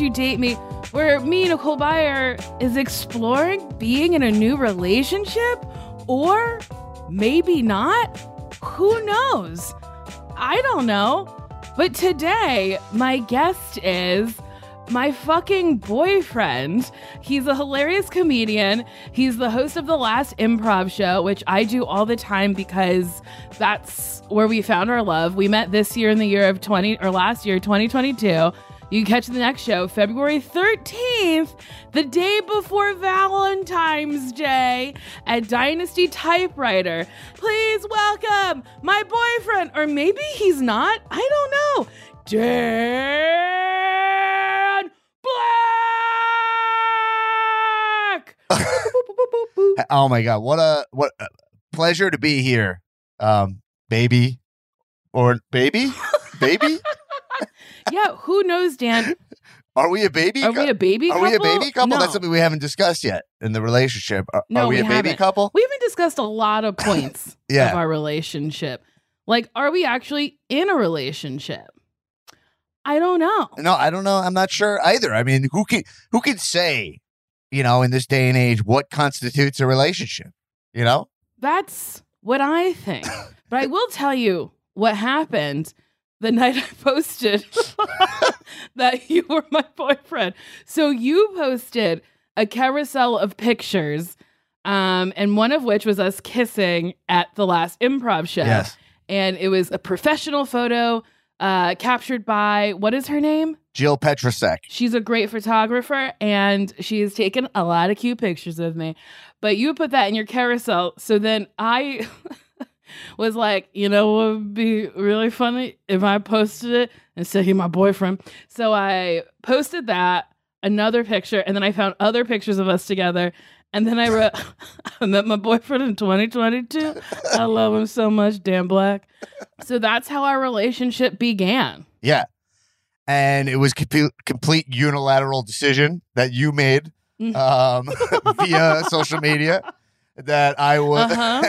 You Date Me, where me, Nicole Byer, is exploring being in a new relationship or maybe not. Who knows? I don't know. But today, my guest is my fucking boyfriend. He's a hilarious comedian. He's the host of the last improv show, which I do all the time because that's where we found our love. We met this year in the year of 20 or last year, 2022. You can catch the next show February 13th, the day before Valentine's Day at Dynasty Typewriter. Please welcome my boyfriend, or maybe he's not. I don't know. Dan Black. Oh my god, what a what a pleasure to be here, um, baby, or baby, baby. yeah, who knows, Dan? Are we a baby? Are we a baby Are couple? we a baby couple? No. That's something we haven't discussed yet in the relationship. Are, No, are we, we a baby haven't. couple? We haven't discussed a lot of points Yeah. of our relationship. Like, are we actually in a relationship? I don't know. No, I don't know. I'm not sure either. I mean, who can who can say, you know, in this day and age, what constitutes a relationship? You know, That's what I think. but I will tell you what happened the night I posted that you were my boyfriend. So you posted a carousel of pictures, um, and one of which was us kissing at the last improv show. Yes. And it was a professional photo uh, captured by what is her name? Jill Petracek. She's a great photographer and she has taken a lot of cute pictures of me. But you put that in your carousel. So then I was like, you know what would be really funny if I posted it and said, you're my boyfriend. So I posted that, another picture, and then I found other pictures of us together. And then I wrote, I met my boyfriend in 2022. I love him so much, Dan Black. So that's how our relationship began. Yeah. And it was complete, complete unilateral decision that you made Mm. um, via social media that I was Uh-huh.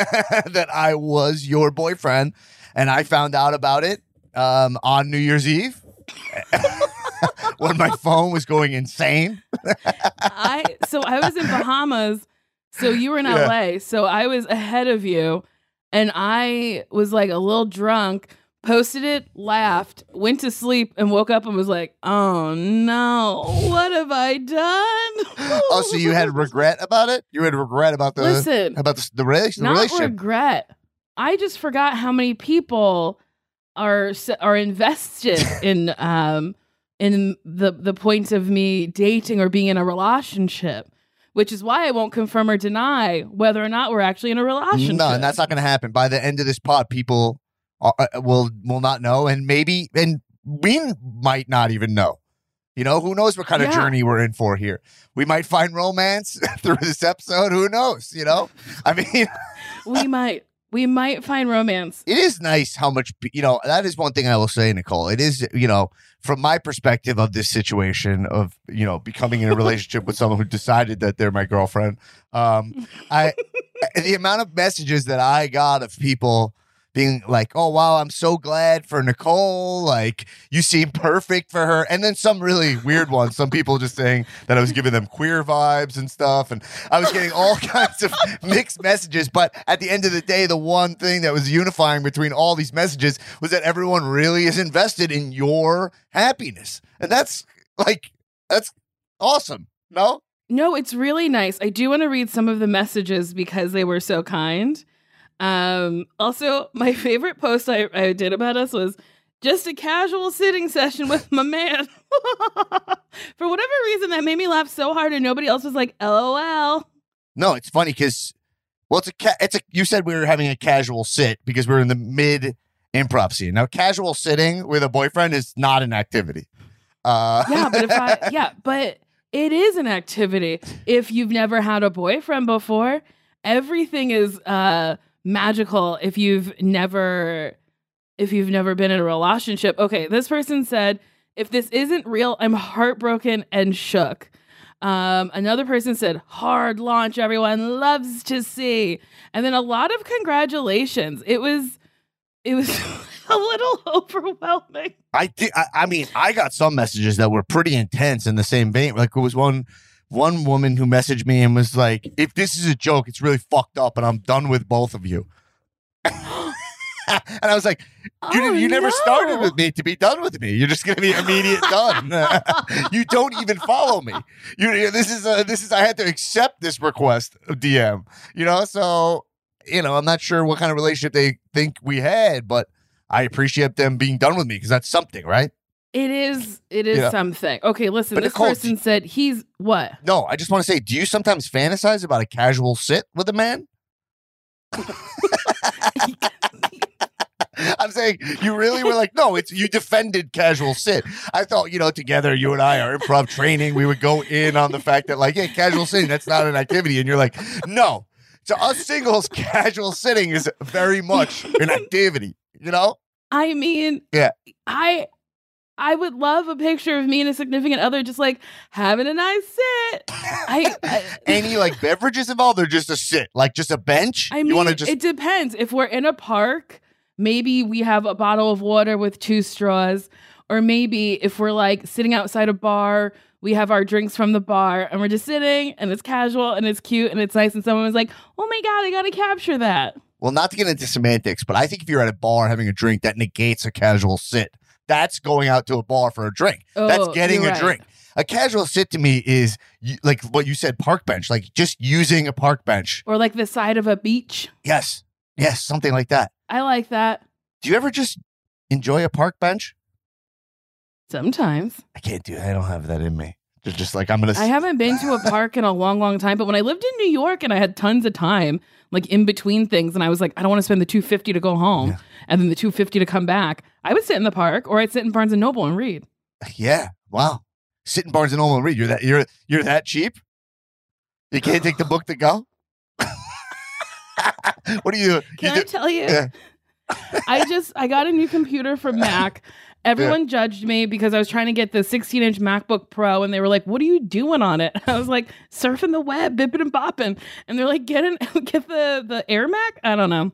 that I was your boyfriend, and I found out about it um, on New Year's Eve when my phone was going insane. I so I was in Bahamas, so you were in Yeah. LA, so I was ahead of you, and I was like a little drunk. Posted it, laughed, went to sleep, and woke up and was like, "Oh no, what have I done?" Oh, so you had regret about it? You had regret about the Listen, about the, the, not relationship? regret. I just forgot how many people are are invested in um in the the point of me dating or being in a relationship, which is why I won't confirm or deny whether or not we're actually in a relationship. No, and that's not going to happen. By the end of this pod, people will will not know, and maybe and we might not even know. You know, who knows what kind of journey we're in for here? We might find romance through this episode. Who knows? You know, I mean, we might we might find romance. it is nice how much you know. That is one thing I will say, Nicole. It is you know, from my perspective of this situation of you know becoming in a relationship with someone who decided that they're my girlfriend. Um, I the amount of messages that I got of people being like, "Oh wow, I'm so glad for Nicole. Like you seem perfect for her," and then some really weird ones. Some people just saying that I was giving them queer vibes and stuff, and I was getting all kinds of mixed messages. But at the end of the day, the one thing that was unifying between all these messages was that everyone really is invested in your happiness, and that's like that's awesome. No. No, it's really nice. I do want to read some of the messages because they were so kind. Um, also, my favorite post I, I did about us was just a casual sitting session with my man. For whatever reason, that made me laugh so hard, and nobody else was like, "LOL." No, it's funny because, well, it's a ca- it's a. You said we were having a casual sit because we're in the mid improv scene. Now, casual sitting with a boyfriend is not an activity. Uh, Yeah, but if I yeah, but it is an activity. If you've never had a boyfriend before, everything is uh magical if you've never if you've never been in a relationship. Okay, this person said, if this isn't real, I'm heartbroken and shook. Um, another person said, hard launch, everyone loves to see. And then a lot of congratulations. It was it was a little overwhelming. I. I, I mean, I got some messages that were pretty intense in the same vein. Like it was one one woman who messaged me and was like, "If this is a joke, it's really fucked up, and I'm done with both of you." and I was like, "You, Oh, you never no. started with me to be done with me. You're just going to be immediate done. you don't even follow me. You, this is a, this is. I had to accept this request uh, of DM. You know, so you know, I'm not sure what kind of relationship they think we had, but I appreciate them being done with me because that's something, right? It is it is Yeah. something. Okay, listen, But this Nicole, person said he's what? No, I just want to say, do you sometimes fantasize about a casual sit with a man? I'm saying you really were like, no, it's you defended casual sit. I thought, you know, together, you and I are improv training. We would go in on the fact that, like, yeah, casual sitting, that's not an activity. And you're like, no. To us singles, casual sitting is very much an activity, you know? I mean, Yeah. I I would love a picture of me and a significant other just like having a nice sit. I I, Any like beverages involved or just a sit? Like just a bench? I mean, you want to just it depends. If we're in a park, maybe we have a bottle of water with two straws, or maybe if we're like sitting outside a bar, we have our drinks from the bar and we're just sitting and it's casual and it's cute and it's nice and someone was like, "Oh my god, I got to capture that." Well, not to get into semantics, but I think if you're at a bar having a drink, that negates a casual sit. That's going out to a bar for a drink. That's Oh, getting a right. drink. A casual sit to me is like what you said, park bench, like just using a park bench. Or like the side of a beach. Yes, yes, something like that. I like that Do you ever just enjoy a park bench? sometimes. I can't do that. I don't have that in me. Just, just like I'm gonna. I haven't been to a park in a long, long time. But when I lived in New York and I had tons of time, like in between things, and I was like, I don't want to spend the two fifty to go home Yeah. and then the two fifty to come back. I would sit in the park or I'd sit in Barnes and Noble and read. Yeah. Wow. Sit in Barnes and Noble and read. You're that. You're you're that cheap. You can't take the book to go. what do you? Can you I tell you? Yeah. I just I got a new computer from Mac. Everyone judged me because I was trying to get the 16 inch MacBook Pro, and they were like, "What are you doing on it?" I was like, "Surfing the web, bipping and bopping," and they're like, "Get in, get the the Air Mac." I don't know.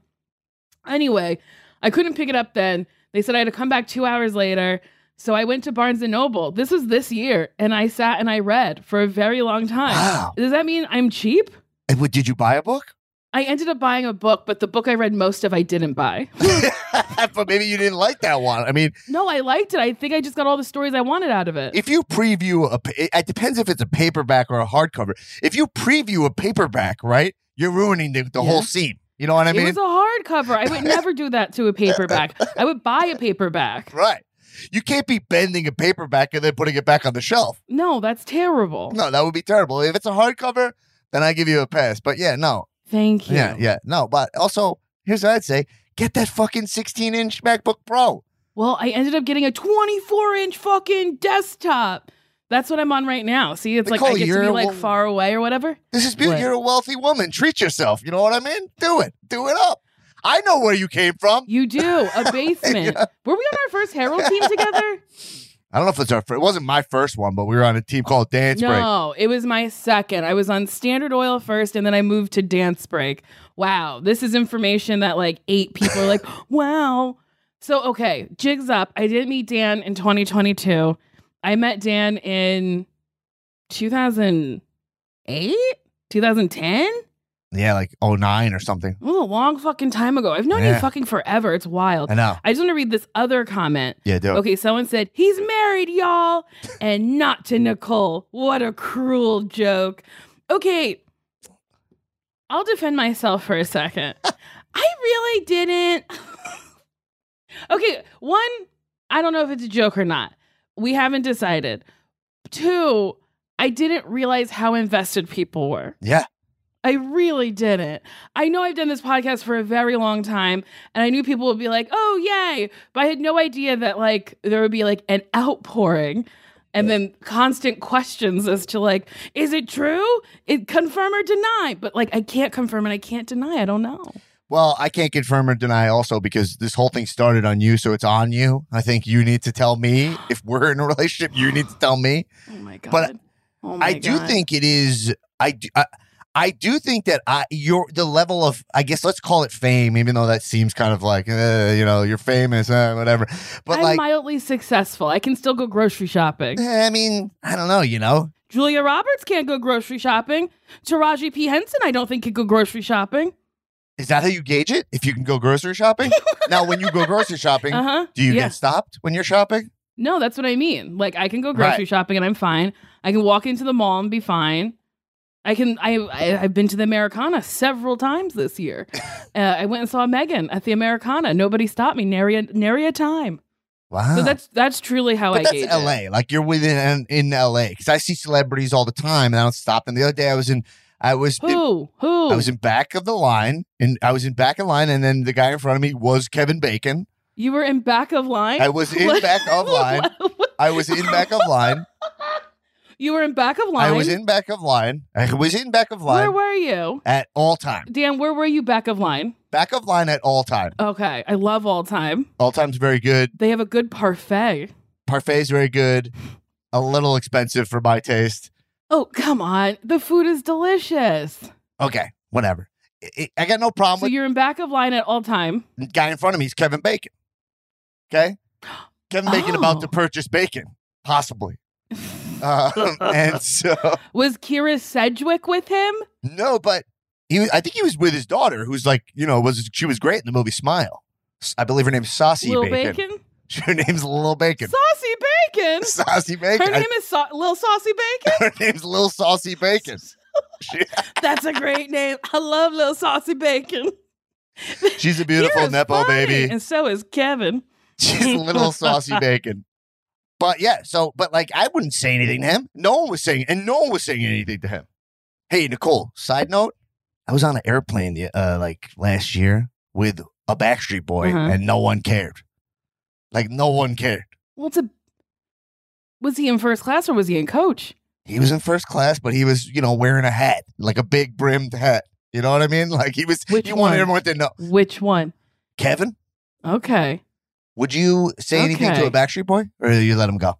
Anyway, I couldn't pick it up then. They said I had to come back two hours later. So I went to Barnes and Noble. This was this year, and I sat and I read for a very long time. Wow. Does that mean I'm cheap? And what, did you buy a book? I ended up buying a book, but the book I read most of I didn't buy. but maybe you didn't like that one. I mean, No, I liked it. I think I just got all the stories I wanted out of it. if you preview a, it it depends if it's a paperback or a hardcover. If you preview a paperback, right, you're ruining the, the Yeah. whole scene. You know what I mean? it was a hardcover. I would never do that to a paperback. I would buy a paperback. right. You can't be bending a paperback and then putting it back on the shelf. No, that's terrible. No, that would be terrible. If it's a hardcover, then I give you a pass. But yeah, no, Thank you. yeah, yeah, no. But also, here's what I'd say: get that fucking 16 inch MacBook Pro. Well, I ended up getting a 24 inch fucking desktop. That's what I'm on right now. See, it's like I get to you're be like wo- far away or whatever. This is beautiful. What? You're a wealthy woman. Treat yourself. You know what I mean? Do it. Do it up. I know where you came from. You do a basement. Were we on our first Harold team together? I don't know if it's our. first. it wasn't my first one, but we were on a team called Dance Break. No, it was my second. I was on Standard Oil first, and then I moved to Dance Break. Wow, this is information that like eight people are like, wow. So okay, jigs up. I didn't meet Dan in 2022. I met Dan in 2008, 2010. Yeah, like 09 or something. It was a long fucking time ago. I've known you fucking forever. It's wild. I know. I just want to read this other comment. Yeah, do it. Okay, someone said, he's married, y'all, and not to Nicole. What a cruel joke. Okay, I'll defend myself for a second. I really didn't. okay, one, I don't know if it's a joke or not. We haven't decided. Two, I didn't realize how invested people were. Yeah. I really didn't. I know I've done this podcast for a very long time, and I knew people would be like, "Oh, yay!" But I had no idea that like there would be like an outpouring, and then constant questions as to like, "Is it true? It confirm or deny?" But like, I can't confirm and I can't deny. I don't know. Well, I can't confirm or deny also because this whole thing started on you, so it's on you. I think you need to tell me if we're in a relationship. You need to tell me. Oh my god! But oh my I do God. think it is. I do. I, I do think that I your the level of I guess let's call it fame, even though that seems kind of like uh, you know you're famous, uh, whatever. But I'm like, mildly successful. I can still go grocery shopping. I mean, I don't know. You know, Julia Roberts can't go grocery shopping. Taraji P Henson, I don't think could go grocery shopping. Is that how you gauge it? If you can go grocery shopping? now, when you go grocery shopping, Uh huh. do you yeah. get stopped when you're shopping? No, that's what I mean. Like I can go grocery Right. shopping and I'm fine. I can walk into the mall and be fine. I can. I, I I've been to the Americana several times this year. uh, I went and saw Megan at the Americana. Nobody stopped me. Nary a, nary a time. Wow. So that's that's truly how I gauge it. but I that's gauge LA. it. Like you're within in LA because I see celebrities all the time and I don't stop them. The other day I was in, I was Who? Who? I was in back of the line and I was in back of line and then the guy in front of me was Kevin Bacon. you were in back of line. I was in back of line. I was in back of line. you were in back of line. I was in back of line. I was in back of line. Where were you, at all time. Dan? Where were you back of line? Back of line at all time. Okay, I love all time. All time's very good. They have a good parfait. Parfait's very good. A little expensive for my taste. Oh come on, the food is delicious. Okay, whatever. I- I I got no problem So with you're in back of line at all time. the guy in front of me is Kevin Bacon. Okay? Kevin Bacon about to Oh. purchase bacon, possibly. Um, and so, Was Kyra Sedgwick with him? no, but he, was- I think he was with his daughter, who's like, you know, was she was great in the movie Smile. S- I believe her name's Saucy Lil Bacon. Bacon? Her name's Lil Bacon. Saucy Bacon? Saucy Bacon. Her name is Lil Saucy Bacon? her name's Lil Saucy Bacon. That's a great name. I love Lil Saucy Bacon. she's a beautiful nepo funny, baby. And so is Kevin. She's a little saucy bacon. But yeah, so but like I wouldn't say anything to him. No one was saying, and no one was saying anything to him. Hey Nicole, side note, I was on an airplane uh, like last year with a Backstreet Boy, Uh-huh. and no one cared. Like no one cared. Well, it's a. Was he in first class or was he in coach? He was in first class, but he was you know wearing a hat, like a big brimmed hat. You know what I mean? Like he was. Which he wanted one? everyone to know. Which one? Kevin, Okay. would you say anything to a Backstreet Boy, or you let him go?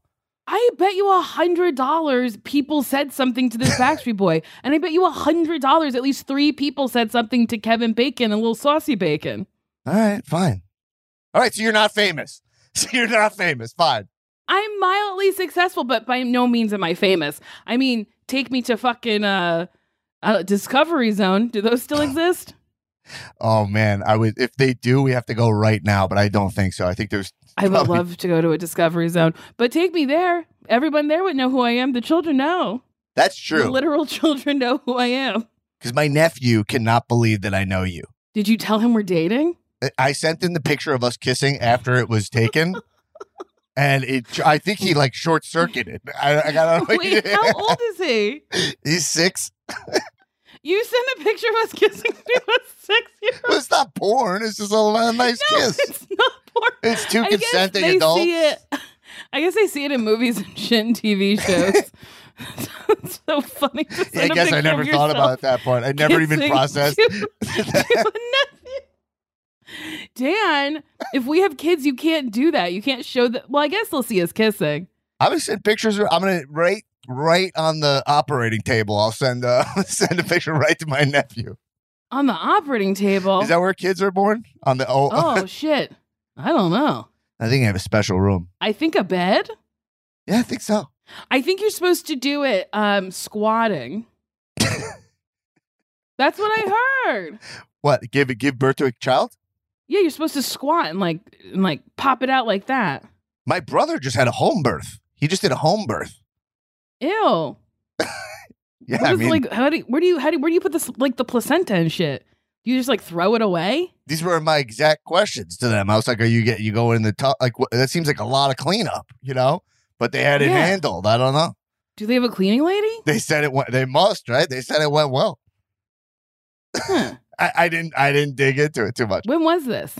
I bet you a hundred dollars people said something to this Backstreet Boy, and I bet you a hundred dollars at least three people said something to Kevin Bacon and Little Saucy Bacon. All right, fine. All right, so you're not famous. So you're not famous. Fine. I'm mildly successful, but by no means am I famous. I mean, take me to fucking uh, uh Discovery Zone. Do those still exist? Oh man, I would if they do, we have to go right now, but I don't think so. I think there's I would Probably- love to go to a Discovery Zone, but take me there. Everyone there would know who I am. The children know. that's The true literal children know who I am. because my nephew cannot believe that I know you. Did you tell him we're dating? I- I sent him the picture of us kissing after it was taken, and it. I think he like short circuited. I, I got Wait, how old is he? He's six. You sent a picture of us kissing to a six year old. It's not porn. It's just a nice No, kiss. it's not porn. It's two I guess consenting they adults. See it. I guess I see it in movies and shit and TV shows. it's so funny. To Yeah, I guess I never thought about that part. I never even processed. to- to a. Dan, if we have kids, you can't do that. You can't show that. Well, I guess they'll see us kissing. I'm gonna send pictures. I'm gonna right right on the operating table. I'll send uh send a picture right to my nephew. On the operating table. Is that where kids are born? On the oh, oh, shit. I don't know. I think I have a special room. I think a bed. Yeah, I think so. I think you're supposed to do it um squatting. That's what I heard. What? Give give birth to a child? Yeah, you're supposed to squat and like and like pop it out like that. My brother just had a home birth. He just did a home birth. Ew. Yeah, I mean, like how do you, where do you how do where do you put this like the placenta and shit? Do you just like throw it away? these were my exact questions to them. I was like, "Are you get you go in the top? Like wh- that seems like a lot of cleanup, you know?" But they had it Yeah. handled. I don't know. Do they have a cleaning lady? They said it went. They must, right? They said it went well. Huh. I, I didn't. I didn't dig into it too much. when was this?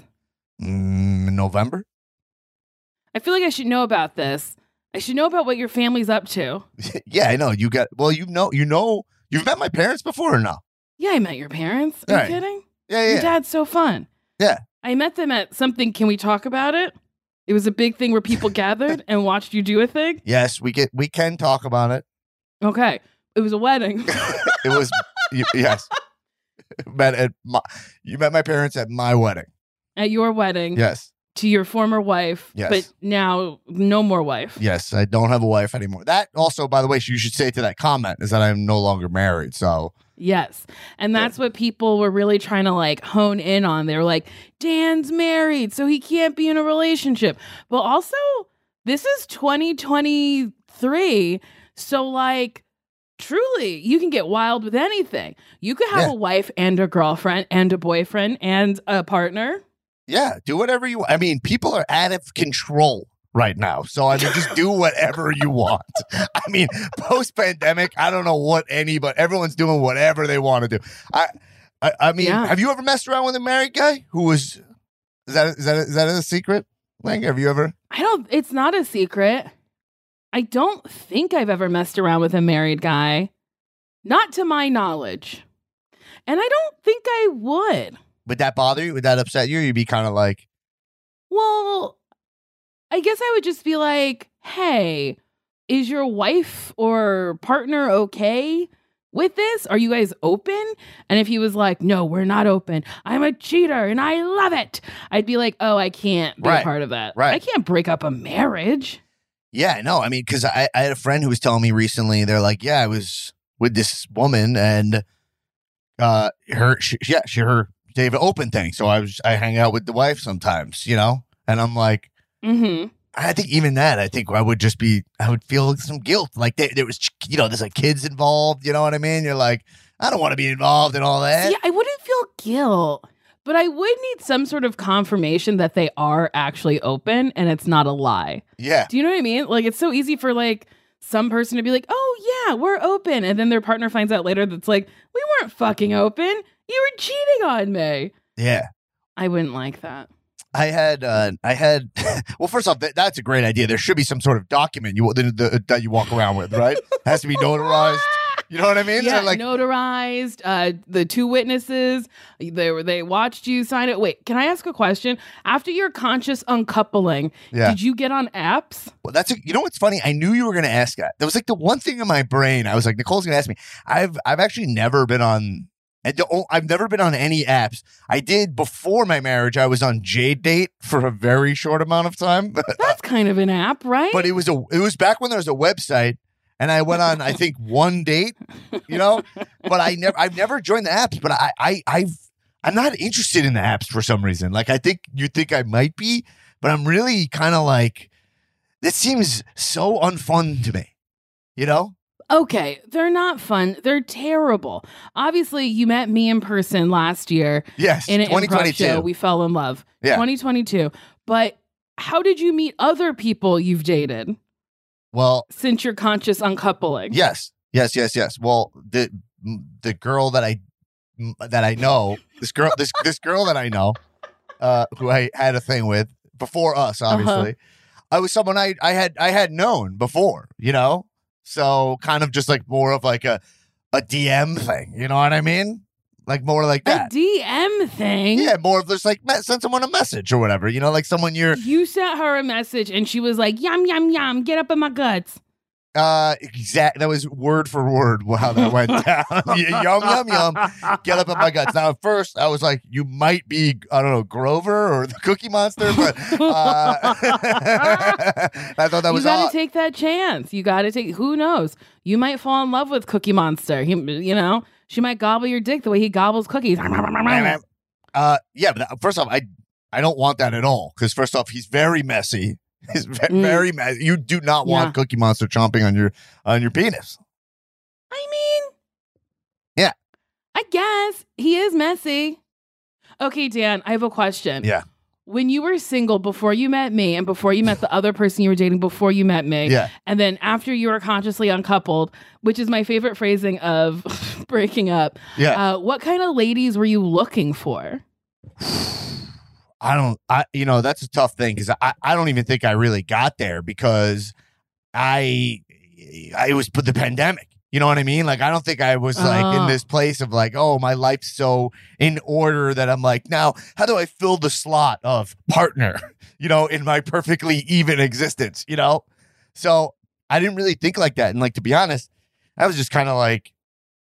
Mm, November. I feel like I should know about this. I should know about what your family's up to. yeah, I know. You got. Well, you know. You know. You've met my parents before or no? Yeah, I met your parents. Are Right. you kidding? Yeah, Your yeah. dad's so fun. Yeah. I met them at something. Can we talk about it? It was a big thing where people gathered and watched you do a thing. Yes, we get. We can talk about it. Okay. It was a wedding. It was. yes. met at my. You met my parents at my wedding. at your wedding Yes. to your former wife, Yes. but now no more wife. Yes, I don't have a wife anymore. That also, by the way, you should say to that comment is that I'm no longer married. So Yes. And that's what people were really trying to like hone in on. They were like, Dan's married, so he can't be in a relationship. But also, this is 2023. So, like, truly, you can get wild with anything. You could have Yeah. a wife and a girlfriend and a boyfriend and a partner. yeah, do whatever you. I mean, people are out of control right now. So I mean, just do whatever you want. I mean, post pandemic, I don't know what any, but everyone's doing whatever they want to do. I, I, I mean, Yeah. have you ever messed around with a married guy who was? Is that is that is that a secret? Like, have you ever? I don't, it's not a secret. I don't think I've ever messed around with a married guy, not to my knowledge. And I don't think I would. Would that bother you? Would that upset you? You'd be kind of like, Well, I guess I would just be like, hey, is your wife or partner okay with this? Are you guys open? And if he was like, no, we're not open, I'm a cheater and I love it, I'd be like, oh, I can't be Right, part of that. right. I can't break up a marriage. Yeah, no, I mean, because I, I had a friend who was telling me recently, they're like, yeah, I was with this woman and uh her, she, yeah, she, her, they have an open thing. So I was, I hang out with the wife sometimes, you know? And I'm like, Mm-hmm. I think even that, I think I would just be, I would feel some guilt. Like there, there was, you know, there's like kids involved, you know what I mean? You're like, I don't want to be involved in all that. Yeah, I wouldn't feel guilt, but I would need some sort of confirmation that they are actually open and it's not a lie. Yeah. Do you know what I mean? Like it's so easy for like some person to be like, "Oh yeah, we're open," and then their partner finds out later that's like, "We weren't fucking open. You were cheating on me." Yeah. I wouldn't like that. I had, uh, I had, well, first off, that, that's a great idea. There should be some sort of document you the, the, that you walk around with, right? Has to be notarized. You know what I mean? Yeah, like, notarized. Uh, the two witnesses they were they watched you sign it. Wait, can I ask a question? After your conscious uncoupling, Yeah. did you get on apps? Well, that's a, you know what's funny. I knew you were going to ask that. That was like the one thing in my brain. I was like, Nicole's going to ask me. I've I've actually never been on. I've never been on any apps. I did before my marriage. I was on JDate for a very short amount of time, That's kind of an app, right? but it was a it was back when there was a website, and I went on I think one date, you know. But I never I've never joined the apps. But I I I've I'm not interested in the apps for some reason. Like I think you think I might be, but I'm really kind of like this seems so unfun to me. You know? Okay, they're not fun. They're terrible. Obviously, you met me in person last year Yes. in an improv 2022. show. We fell in love. Yeah. 2022. But how did you meet other people you've dated well, since your conscious uncoupling? yes. Yes, yes, yes. Well, the the girl that I that I know, this girl, this this girl that I know, uh, who I had a thing with before us, Uh-huh. obviously, I was someone I I had I had known before, you know, so kind of just like more of like a a DM thing, you know what I mean? Like more like A that. DM thing. Yeah, more of just like send someone a message or whatever, you know, like someone you're You sent her a message and she was like, yum, yum, yum, get up in my guts. uh exact. That was word for word how that went down. Yum yum yum. get up in my guts. Now, at first, I was like, you might be, I don't know, Grover or the Cookie Monster, but uh, I thought that was. you gotta odd. take that chance. You gotta take. Who knows? You might fall in love with Cookie Monster. He, you know, she might gobble your dick the way he gobbles cookies. uh, yeah, but first off, I I don't want that at all because first off, he's very messy. He's ve- Mm. very messy. You do not want Yeah. Cookie Monster chomping on your on your penis. I mean, Yeah. I guess he is messy. Okay, Dan, I have a question. Yeah. When you were single before you met me and before you met the other person you were dating before you met me, Yeah, and then after you were consciously uncoupled, which is my favorite phrasing of breaking up, yeah. uh, what kind of ladies were you looking for? I don't. I you know that's a tough thing because I I don't even think I really got there because I I was put the pandemic. You know what I mean? Like I don't think I was like in Oh. this place of like, oh, my life's so in order that I'm like, now how do I fill the slot of partner? You know, in my perfectly even existence. You know, so I didn't really think like that. And like to be honest, I was just kind of like,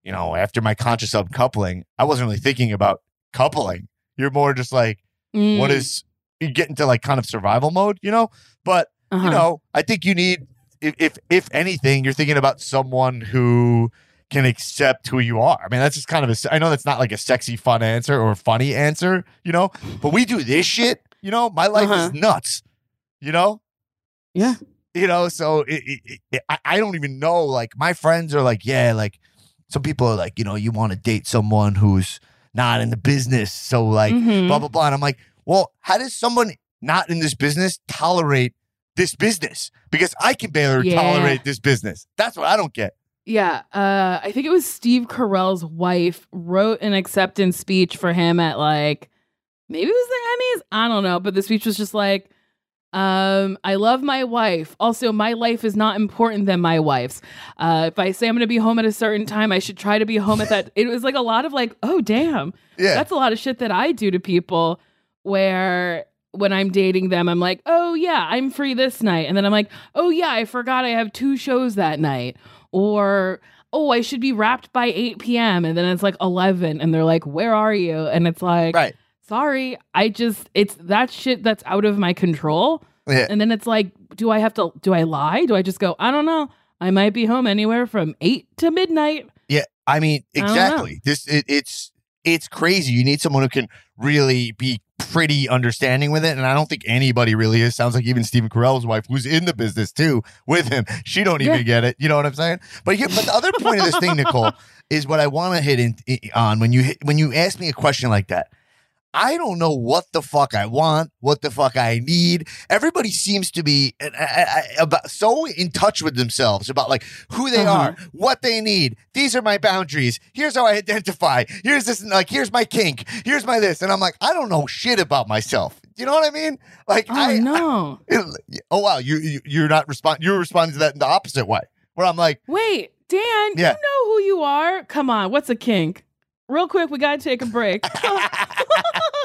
you know, after my conscious uncoupling, I wasn't really thinking about coupling. You're more just like what Mm, is you get into like kind of survival mode, you know? But uh-huh. you know, I think you need if, if if anything, you're thinking about someone who can accept who you are. I mean, that's just kind of a. I know that's not like a sexy, fun answer or funny answer, you know. But we do this shit, you know. My life Uh-huh. is nuts, you know. Yeah. You know, so it, it, it, I, I don't even know. Like my friends are like, yeah, like some people are like, you know, you want to date someone who's not in the business, so like Mhm. blah blah blah. And I'm like, well, how does someone not in this business tolerate this business? Because I can barely Yeah. tolerate this business. That's what I don't get. Yeah, uh, I think it was Steve Carell's wife wrote an acceptance speech for him at like maybe it was the Emmys. I don't know, but the speech was just like, um, "I love my wife. Also, my life is not important than my wife's. Uh, if I say I'm going to be home at a certain time, I should try to be home at that." it was like a lot of like, "Oh, damn, Yeah. that's a lot of shit that I do to people." Where when I'm dating them, I'm like, "Oh yeah, I'm free this night," and then I'm like, "Oh yeah, I forgot I have two shows that night." or oh i should be wrapped by 8 p.m and then it's like 11 and they're like where are you and it's like right. Sorry i just it's that shit that's out of my control Yeah. and then it's like do i have to do i lie do i just go i don't know i might be home anywhere from 8 to midnight Yeah. I mean, I exactly. This it, it's it's crazy. You need someone who can really be pretty understanding with it. And I don't think anybody really is. Sounds like even Stephen Carell's wife, who's in the business too, with him. She don't even Yeah. get it. You know what I'm saying? But yeah, but the other point of this thing, Nicole, is what I want to hit in, i- on when you hit, when you ask me a question like that. I don't know what the fuck I want, what the fuck I need. Everybody seems to be uh, uh, uh, about so in touch with themselves about like who they Uh-huh. are, what they need. These are my boundaries. Here's how I identify. Here's this, like here's my kink. Here's my this, and I'm like, I don't know shit about myself. You know what I mean? Like oh I, no oh wow, you, you you're not respond. You're responding to that in the opposite way, where I'm like, wait dan Yeah. you know who you are come on what's a kink real quick we gotta take a break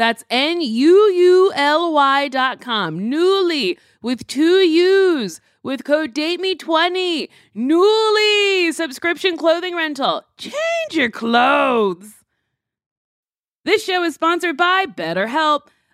That's N U U L Y dot com. Nuuly with two U's with code DATEME20. Nuuly subscription clothing rental. Change your clothes. This show is sponsored by BetterHelp.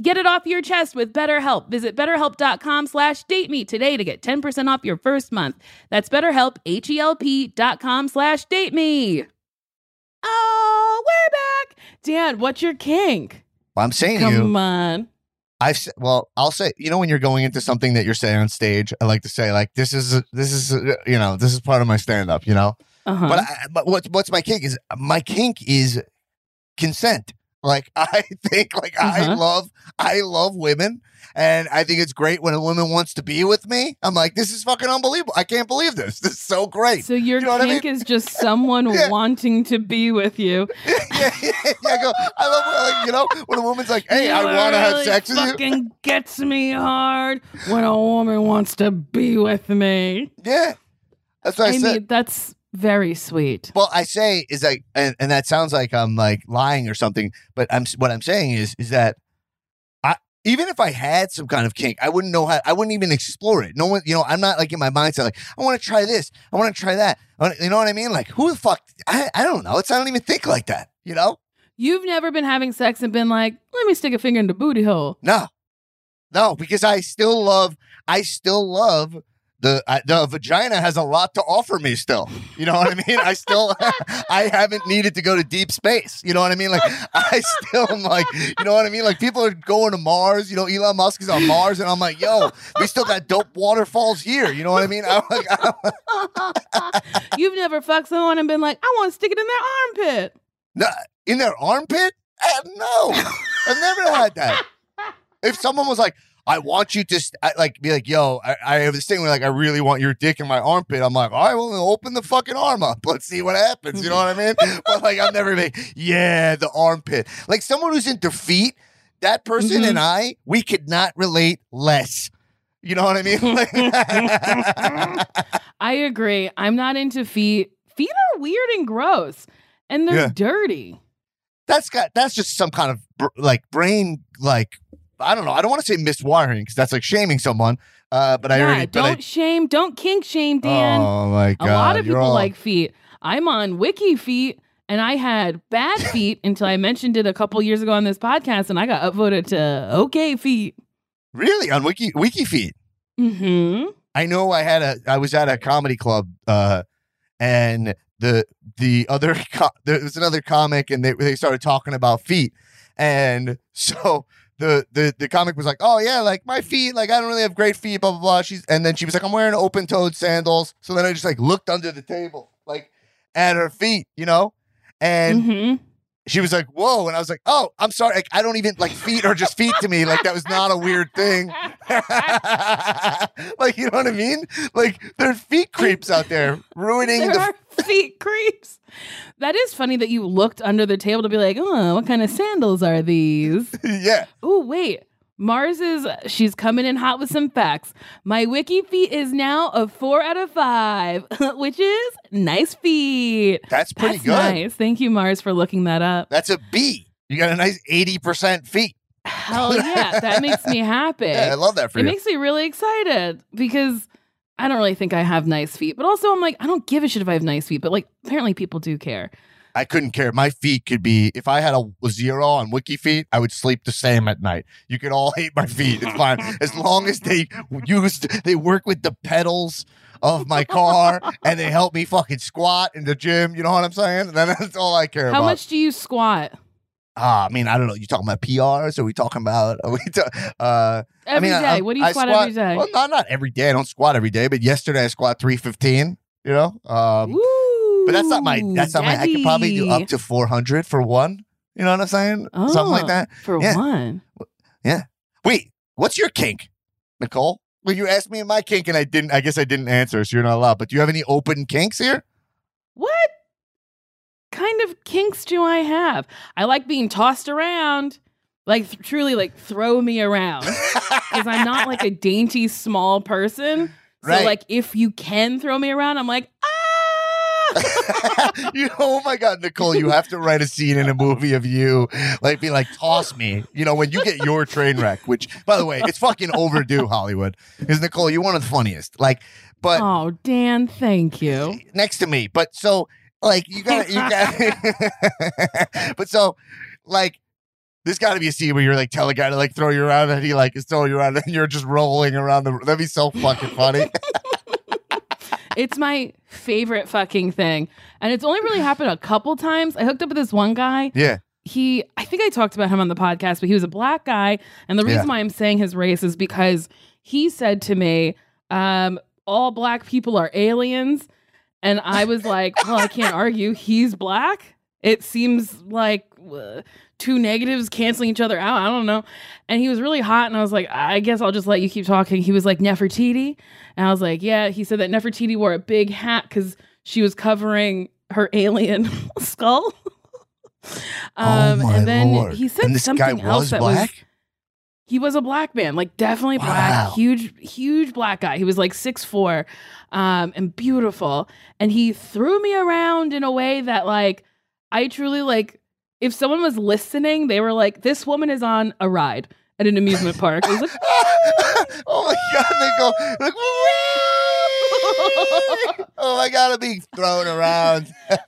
Get it off your chest with BetterHelp. Visit betterhelp.com slash date me today to get 10% off your first month. That's betterhelp, H-E-L-P dot com slash date me. Oh, we're back. Dan, what's your kink? Well, I'm saying Come you. on. I've well, I'll say you know when you're going into something that you're saying on stage, I like to say like this is this is you know this is part of my stand up, you know. Uh-huh. But I, but what's what's my kink is my kink is consent. Like I think like I Uh-huh. love I love women and I think it's great when a woman wants to be with me. I'm like this is fucking unbelievable. I can't believe this. This is so great. so your You know what I kink is just someone Yeah. wanting to be with you. yeah, yeah, yeah, I go. I love like, you know when a woman's like, "Hey, I want to have sex with you." fucking gets me hard when a woman wants to be with me. Yeah, that's what I, I said. mean, that's very sweet. Well, I say is like, and, and that sounds like I'm like lying or something. But I'm what I'm saying is is that I even if I had some kind of kink, I wouldn't know how. I wouldn't even explore it. No one, you know, I'm not like in my mindset like I want to try this, I want to try that. You know what I mean? Like who the fuck? I I don't know. It's I don't even think like that. You know? You've never been having sex and been like, let me stick a finger in the booty hole. No, no, because I still love. I still love. The, I, the vagina has a lot to offer me still. You know what I mean? I still I haven't needed to go to deep space. You know what I mean? Like I still am like, you know what I mean? Like people are going to Mars, you know, Elon Musk is on Mars and I'm like, yo, we still got dope waterfalls here. You know what I mean? I'm like, You've never fucked someone and been like, I want to stick it in their armpit. no, in their armpit? Uh, no. I've never had that. If someone was like, I want you to st- I, like be like, yo, I, I have this thing where like I really want your dick in my armpit. I'm like, all right, well, open the fucking arm up. Let's see what happens. You know what I mean? but like, I've never been, yeah, the armpit. Like someone who's into feet, that person Mhm. and I, we could not relate less. You know what I mean? I agree. I'm not into feet. Feet are weird and gross, and they're Yeah. dirty. that's got that's just some kind of br- like brain like I don't know. I don't want to say miswiring because that's like shaming someone. Uh, but I yeah, already. but I- don't shame, don't kink shame, Dan. Oh my god! a lot of people all- like feet. I'm on Wiki Feet, and I had bad feet until I mentioned it a couple years ago on this podcast, and I got upvoted to okay feet. really on Wiki Wiki Feet? Hmm. I know I had a I was at a comedy club uh and the the other co- there was another comic and they they started talking about feet and so the the the comic was like oh yeah like my feet like I don't really have great feet blah blah blah she's and then she was like I'm wearing open toed sandals so then I just like looked under the table like at her feet you know and mm-hmm. she was like, "Whoa!" And I was like, "Oh, I'm sorry. Like, I don't even like feet are just feet to me. Like that was not a weird thing. like you know what I mean? Like there's feet creeps out there ruining There the. feet creeps. That is funny that you looked under the table to be like, oh, what kind of sandals are these? yeah. Oh, wait. Mars is, she's coming in hot with some facts. My wiki feet is now a four out of five, which is nice feet. That's pretty That's good. nice. Thank you, Mars, for looking that up. That's a B. You got a nice 80% feet. Hell yeah. That makes me happy. Yeah, I love that for it you. makes me really excited because I don't really think I have nice feet, but also I'm like, I don't give a shit if I have nice feet, but like apparently people do care. I couldn't care. My feet could be, if I had a, zero on Wiki feet, I would sleep the same at night. You could all hate my feet. It's fine. as long as they used, they work with the pedals of my car and they help me fucking squat in the gym. You know what I'm saying? Then that's all I care How about. How much do you squat? Ah, I mean, I don't know. You talking about PRs? Are we talking about? Are we? Ta- uh, Every I day. mean, I- what do you I squat, every day? Well, not not every day. I don't squat every day, but yesterday I squat three fifteen. You know, um, Woo, but that's not my. That's not my. I could probably do up to four hundred for one. You know what I'm saying? Something like Oh, that. For Yeah. one. Yeah. Wait, what's your kink, Nicole? Well, you asked me my kink, and I didn't. I guess I didn't answer, so you're not allowed. But do you have any open kinks here? What kind of kinks do I have? I like being tossed around. Like th- truly like throw me around. Because I'm not like a dainty small person. So Right. like if you can throw me around, I'm like, ah you oh my god, Nicole, you have to write a scene in a movie of you like be like, toss me. You know, when you get your train wreck, which by the way, it's fucking overdue, Hollywood. Is Nicole, you're one of the funniest. Like, but Oh, Dan, thank you. next to me. But so like you gotta you gotta but so like there's got to be a scene where you're like tell a guy to like throw you around and he like is throwing you around and you're just rolling around the that'd be so fucking funny. It's my favorite fucking thing. And it's only really happened a couple times. I hooked up with this one guy. yeah. He, I think I talked about him on the podcast, but he was a black guy. And the reason Yeah. why I'm saying his race is because he said to me, um, all black people are aliens. And I was like, well, I can't argue. He's black. It seems like uh, two negatives canceling each other out. I don't know. And he was really hot. And I was like, I guess I'll just let you keep talking. He was like, Nefertiti. And I was like, yeah. He said that Nefertiti wore a big hat because she was covering her alien skull. um, oh my and then lord. he said and this something guy else was that black. was he was a black man, like definitely black, Wow. huge, huge black guy. He was like six four, um, and beautiful. And he threw me around in a way that like I truly like. If someone was listening, they were like, "This woman is on a ride at an amusement park." It was like, oh my god, they go like "Wee!" Oh my god, I'm being thrown around.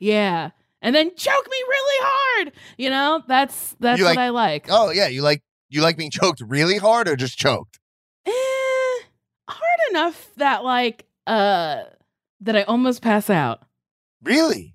yeah, and then choke me really hard. You know, that's that's You what like- I like. oh yeah, you like you like being choked really hard or just choked? Eh, hard enough that like uh that I almost pass out. Really?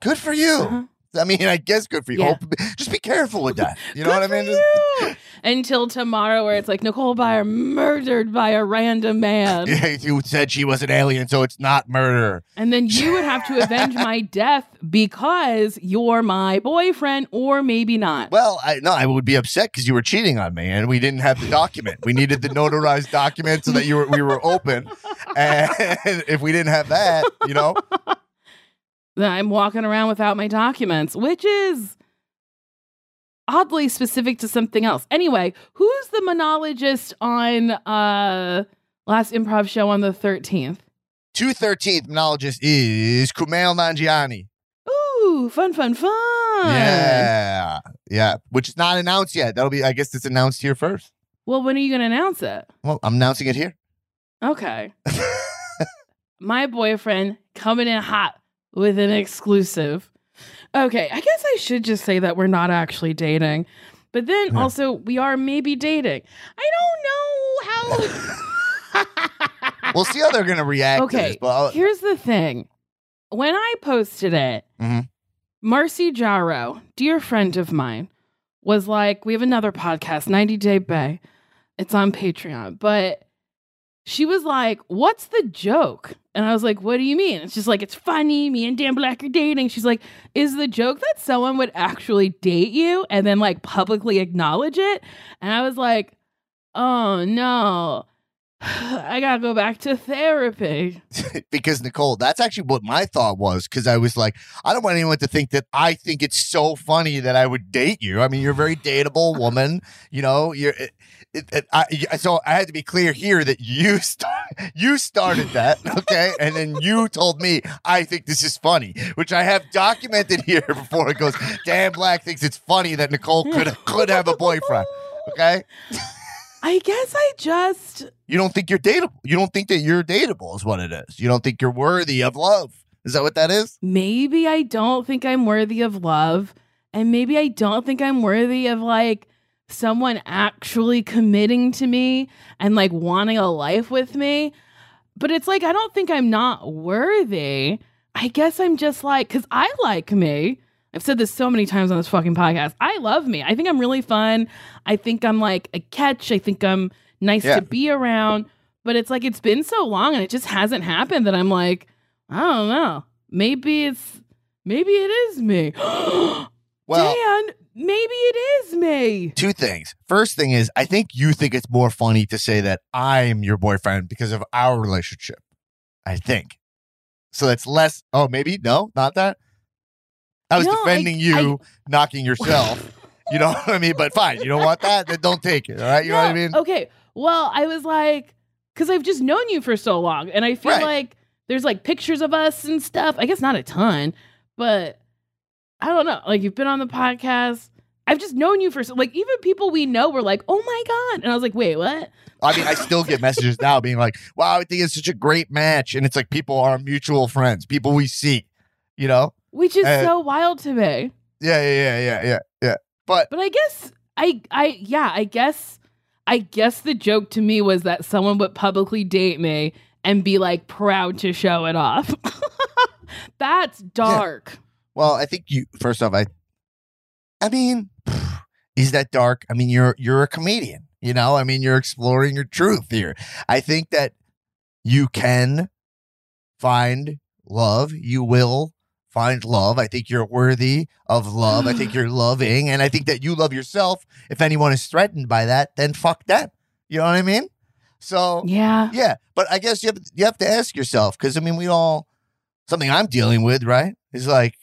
Good for you. Uh-huh. I mean, I guess good for you. Yeah. Just be careful with that. You know what I mean? Just-. Until tomorrow, where it's like Nicole Byer murdered by a random man, you said she was an alien, so it's not murder. and then you would have to avenge my death because you're my boyfriend, or maybe not. Well, I no, I would be upset because you were cheating on me, and we didn't have the document. we needed the notarized document so that you were we were open. And if we didn't have that, you know, Then I'm walking around without my documents, which is oddly specific to something else. Anyway, who's the monologist on uh last improv show on the 13th? two thirteenth monologist is Kumail Nanjiani. Ooh, fun, fun, fun. Yeah, yeah, which is not announced yet. That'll be, I guess, it's announced here first. Well, when are you going to announce it? Well, I'm announcing it here. Okay. My boyfriend coming in hot with an exclusive. Okay, I guess I should just say that we're not actually dating. But then Yeah. also we are maybe dating. I don't know how We'll see how they're gonna react. to Okay. this, but Here's the thing. When I posted it, Mhm. Marcy Jarreau, dear friend of mine, was like, We have another podcast, 90 Day Bae. It's on Patreon. But she was like, What's the joke? And I was like, What do you mean? It's just like, It's funny. Me and Dan Black are dating. She's like, Is the joke that someone would actually date you and then like publicly acknowledge it? And I was like, Oh no. I gotta go back to therapy. because Nicole, that's actually what my thought was. Because I was like, I don't want anyone to think that I think it's so funny that I would date you. I mean, you're a very dateable woman. You know, you're. It, it, it- I, so I had to be clear here that you start, you started that, okay, and then you told me I think this is funny, which I have documented here before it goes. Dan Black thinks it's funny that Nicole could could have a boyfriend. Okay, I guess I just you don't think you're dateable. You don't think that you're dateable is what it is. You don't think you're worthy of love. Is that what that is? maybe I don't think I'm worthy of love. And maybe I don't think I'm worthy of like someone actually committing to me and like wanting a life with me. But it's like, I don't think I'm not worthy. I guess I'm just like, because I like me. I've said this so many times on this fucking podcast. I love me. I think I'm really fun. I think I'm like a catch. I think I'm nice Yeah. to be around. But it's like, it's been so long and it just hasn't happened that I'm like, I don't know. Maybe it's maybe it is me. Well, Dan, maybe it is me. two things. First thing is, I think you think it's more funny to say that I'm your boyfriend because of our relationship. I think. So that's less. Oh, maybe no, not that. I was No, I- defending you, knocking yourself. you know what I mean? But fine, you don't want that, then don't take it. All right, you know what I mean? Okay. Well, I was like, because I've just known you for so long, and I feel Right. like there's like pictures of us and stuff. I guess not a ton, but I don't know. Like you've been on the podcast. I've just known you for so like even people we know were like, oh my god, and I was like, wait, what? I mean, I still get messages now being like, "Wow, I think it's such a great match," and it's like people are mutual friends, people we see. You know? Which is Uh, so wild to me. Yeah, yeah, yeah, yeah, yeah, yeah. But But I guess I I yeah, I guess I guess the joke to me was that someone would publicly date me and be like proud to show it off. That's dark. Well, I think you first off, I I mean, is that dark? I mean, you're you're a comedian, you know? I mean, you're exploring your truth here. I think that you can find love. You will find love. I think you're worthy of love. I think you're loving, and I think that you love yourself. If anyone is threatened by that, then fuck them. You know what I mean? So Yeah. yeah, but I guess you have you have to ask yourself because I mean we all something I'm dealing with right is like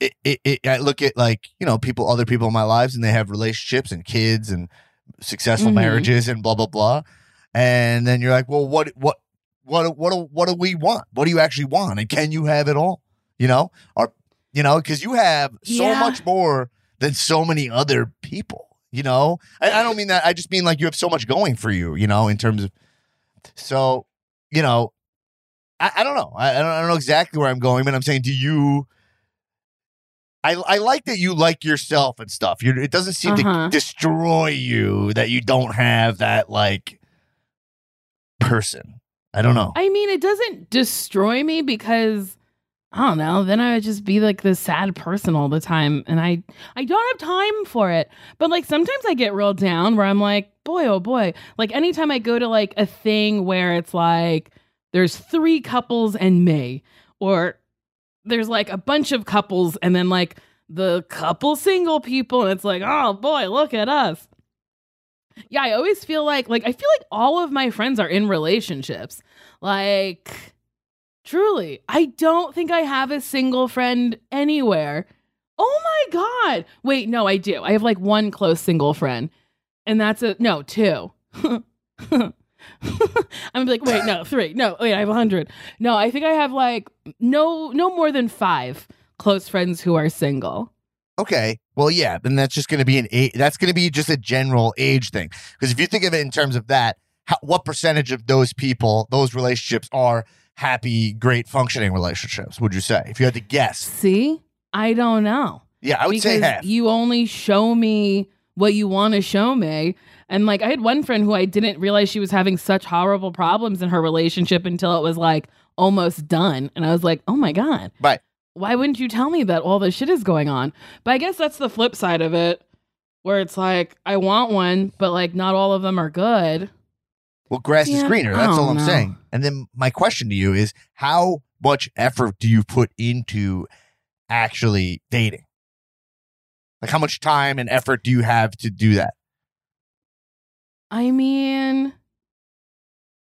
it, it, it I look at like you know people other people in my lives and they have relationships and kids and successful Mhm. marriages and blah blah blah and then you're like well what what what what what do we want what do you actually want and can you have it all you know or you know because you have so Yeah. much more than so many other people you know I, I don't mean that i just mean like you have so much going for you you know in terms of so you know i, I don't know I, I don't, I don't know exactly where i'm going but i'm saying do you I, I like that you like yourself and stuff. You're, it doesn't seem Uh-huh. to destroy you that you don't have that like person. I don't know. I mean, it doesn't destroy me because I don't know, then I would just be like this sad person all the time and I I don't have time for it. But like sometimes I get real down where I'm like, boy oh boy. Like anytime I go to like a thing where it's like there's three couples and me or there's like a bunch of couples and then like the couple single people and it's like, "Oh boy, look at us." Yeah, I always feel like like I feel like all of my friends are in relationships. Like truly, I don't think I have a single friend anywhere. Oh my god. Wait, no, I do. I have like one close single friend. And that's a no, two. I'm like, wait, no, three. No, wait, I have a hundred. No, I think I have like no no more than five close friends who are single. Okay. Well, yeah, then that's just going to be an age. That's going to be just a general age thing. Because if you think of it in terms of that, how, what percentage of those people, those relationships, are happy, great, functioning relationships? Would you say, if you had to guess? See? I don't know. Yeah, I would say half. you only show me what you want to show me. And like I had one friend who I didn't realize she was having such horrible problems in her relationship until it was like almost done. And I was like, oh my God. Right. Why wouldn't you tell me that all this shit is going on? But I guess that's the flip side of it, where it's like, I want one, but like not all of them are good. Well, grass is greener. That's oh, all I'm know. saying. And then my question to you is how much effort do you put into actually dating? Like, how much time and effort do you have to do that? I mean,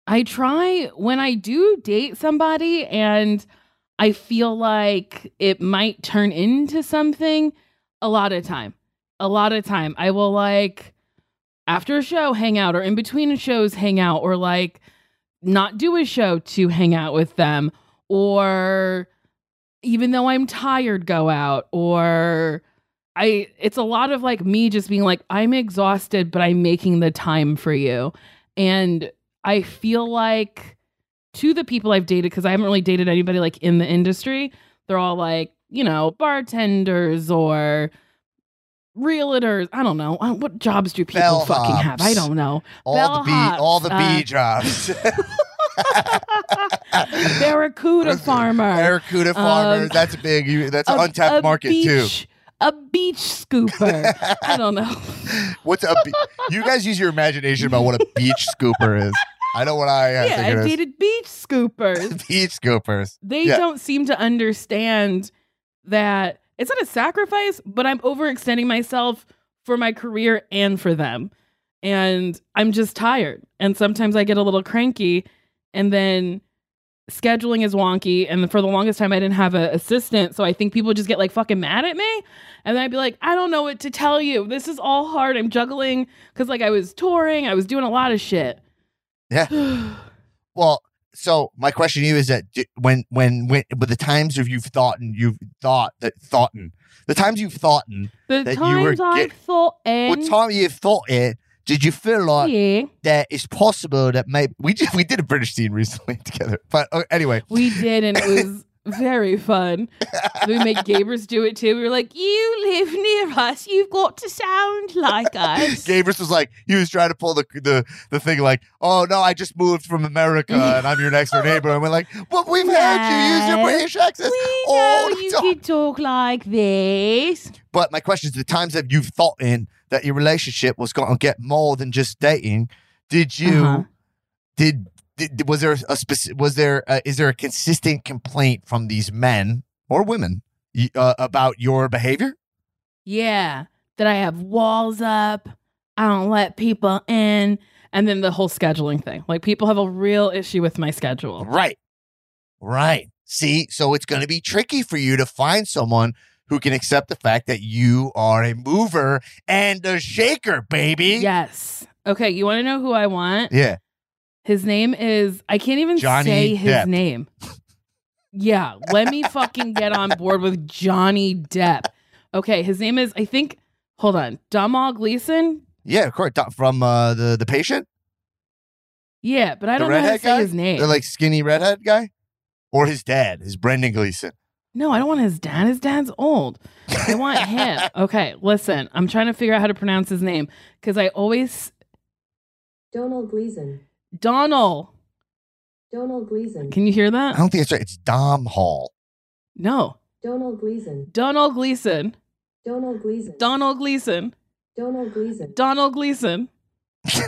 I try when I do date somebody and I feel like it might turn into something a lot of time. A lot of time. I will like after a show hang out or in between shows hang out or like not do a show to hang out with them or even though I'm tired go out or I it's a lot of like me just being like I'm exhausted but I'm making the time for you. And I feel like to the people I've dated cuz I haven't really dated anybody like in the industry, they're all like, you know, bartenders or realtors. I don't know. Uh, What jobs do people Bellhops. fucking have? I don't know. all the bee, all the bee uh, jobs. Barracuda farmer. Barracuda farmer. Um, that's a big. You, that's an untapped a market too. A beach scooper. I don't know. What's a? Be- you guys use your imagination about what a beach scooper is. I know what I uh, yeah, I dated beach scoopers. beach scoopers. They Yeah. don't seem to understand that it's not a sacrifice, but I'm overextending myself for my career and for them. And I'm just tired. And sometimes I get a little cranky and then scheduling is wonky and for the longest time I didn't have an assistant, so I think people just get like fucking mad at me. And then I'd be like, I don't know what to tell you. This is all hard. I'm juggling cuz like I was touring, I was doing a lot of shit. Yeah. Well, so my question to you is that when when when with the times of you've thought and you've thought that thought and the times you've thought and The That you were times I get- thought what time you've thought it, did you feel like yeah. that it's possible that maybe we just, we did a British scene recently together. But uh, anyway, We did, and it was very fun. we made Gabers do it too. We were like, "You live near us. You've got to sound like us." Gabris was like he was trying to pull the the the thing like, oh no, I just moved from America and I'm your next door neighbor. And we're like, well, we've heard you use your British accent we all know you can talk like this. But my question is the times that you've thought in that your relationship was going to get more than just dating, did you Uh-huh. did, did was there a specific was there uh, is there a consistent complaint from these men or women uh, about your behavior? Yeah, that I have walls up. I don't let people in, and then the whole scheduling thing. Like people have a real issue with my schedule. Right. Right. See, so it's going to be tricky for you to find someone who can accept the fact that you are a mover and a shaker, baby. Yes. Okay, you want to know who I want? Yeah. His name is I can't even Johnny say his Depp. name. Yeah, let me fucking get on board with Johnny Depp. Okay, his name is I think hold on, Damal Gleeson. Yeah, of course. From uh, the the patient, Yeah, but I the don't know how to redhead say guy, his name. the like skinny redhead guy, or his dad, his Brendan Gleeson. no, I don't want his dad. His dad's old. I want him. Okay, listen, I'm trying to figure out how to pronounce his name because I always Donald Gleeson. Donald. Donald Gleeson. Can you hear that? I that? don't think it's right. It's Dom Hall. No, Donald Gleeson. Donald Gleeson. Donald Gleeson. Donald Gleeson. Donald Gleeson. Donald Gleeson.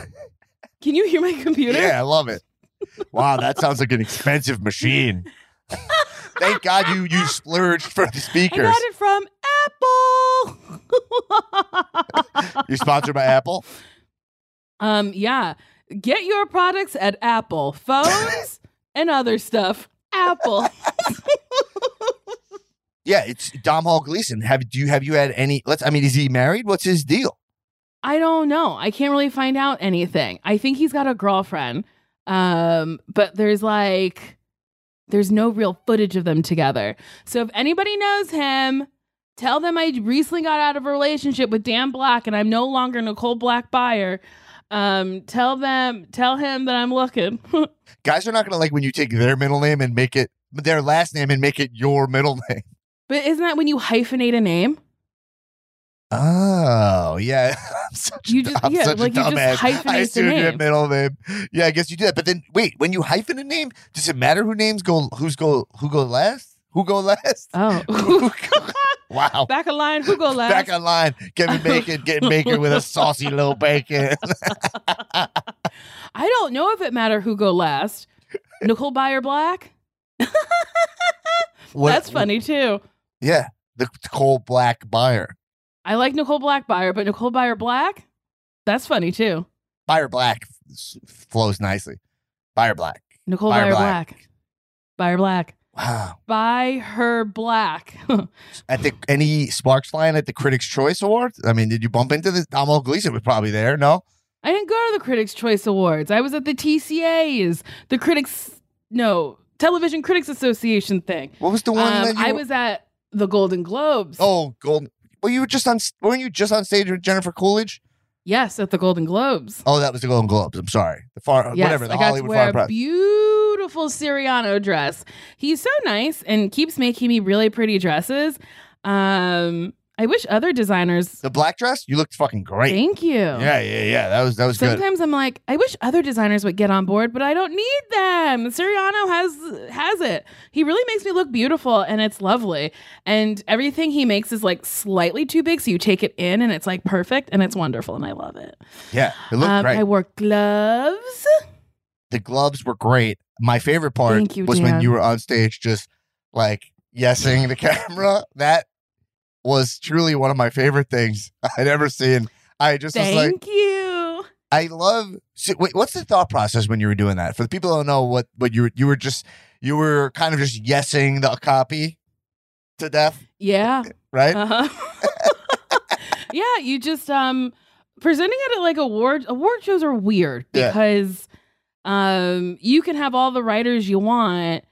Can you hear my computer? Yeah, I love it. Wow, that sounds like an expensive machine. Thank God you you splurged for the I speakers. got it from Apple. You're sponsored by Apple. um, yeah. Get your products at Apple. Phones and other stuff. Apple. Yeah, it's Dom Hall Gleeson. Have do you have you had any? Let's. I mean, is he married? What's his deal? I don't know. I can't really find out anything. I think he's got a girlfriend. Um, but there's like there's no real footage of them together. So if anybody knows him, tell them I recently got out of a relationship with Dan Black and I'm no longer Nicole Black Byer. Um, tell them tell him that I'm looking. Guys are not going to like when you take their middle name and make it their last name and make it your middle name. but isn't that when you hyphenate a name? Oh yeah, I'm such, You just- I'm yeah, such like a you just dumbass. hyphenate I the assumed your middle name. Yeah, I guess you do that. But then wait, when you hyphen a name, does it matter who names go? Who's go? Who go last? Who go last? Oh. Who go- wow. Back of line, who go last? Back online, Kevin oh. Bacon getting bacon with a saucy little bacon. I don't know if it matter who go last. Nicole Byer Black? What- That's funny too. Yeah, the coal black Byer. I like Nicole Black Byer, but Nicole Byer Black? That's funny too. Byer black s- flows nicely. Byer Black. Nicole Byer Byer Black. Black. Byer Black. Wow. Buy her black. At the any Sparks line at the Critics' Choice Awards? I mean, did you bump into the Domhnall Gleeson was probably there? No. I didn't go to the Critics' Choice Awards. I was at the TCAs, the Critics, no, Television Critics Association thing. What was the one Um, that you? I was at the Golden Globes. Oh, Golden. Well, you were just on. Weren't you just on stage with Jennifer Coolidge? Yes, at the Golden Globes. Oh, that was the Golden Globes. I'm sorry. The far Yes, whatever. The I got Hollywood to wear a Press. beautiful Siriano dress. He's so nice and keeps making me really pretty dresses. Um, I wish other designers. the black dress. You looked fucking great. Thank you. Yeah, yeah, yeah. That was that was good. Sometimes I'm like, I wish other designers would get on board, but I don't need them. Siriano has has it. He really makes me look beautiful, and it's lovely. And everything he makes is like slightly too big, so you take it in, and it's like perfect, and it's wonderful, and I love it. Yeah, it looked Um, great. I wore gloves. the gloves were great. My favorite part you, was when you were on stage, just like yesing the camera. That was truly one of my favorite things I'd ever seen. I just was like, Thank you. I love. So, wait, what's the thought process when you were doing that? For the people who don't know what, what you were, you were just, you were kind of just yesing the copy to death, Yeah. right? Uh-huh. yeah, you just um presenting it at like award award shows are weird Yeah. because um you can have all the writers you want,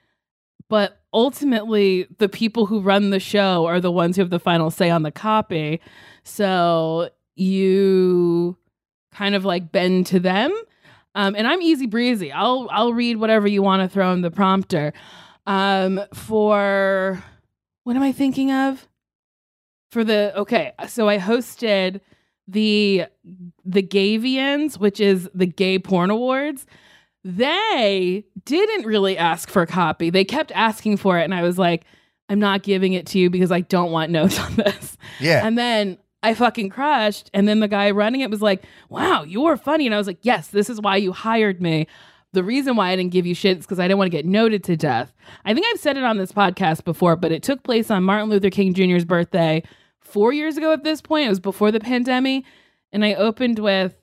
but ultimately the people who run the show are the ones who have the final say on the copy. So you kind of like bend to them. Um, and I'm easy breezy. I'll I'll read whatever you want to throw in the prompter. Um, for what am I thinking of? For the okay, so I hosted the the GayVNs, which is the Gay Porn Awards. They didn't really ask for a copy. They kept asking for it, and I was like, I'm not giving it to you because I don't want notes on this. yeah. And then I fucking crushed. And then the guy running it was like, wow, you're funny. And I was like, yes, this is why you hired me. The reason why I didn't give you shit is because I didn't want to get noted to death. I think I've said it on this podcast before, but it took place on Martin Luther King Jr.'s birthday four years ago at this point. It was before the pandemic. And I opened with,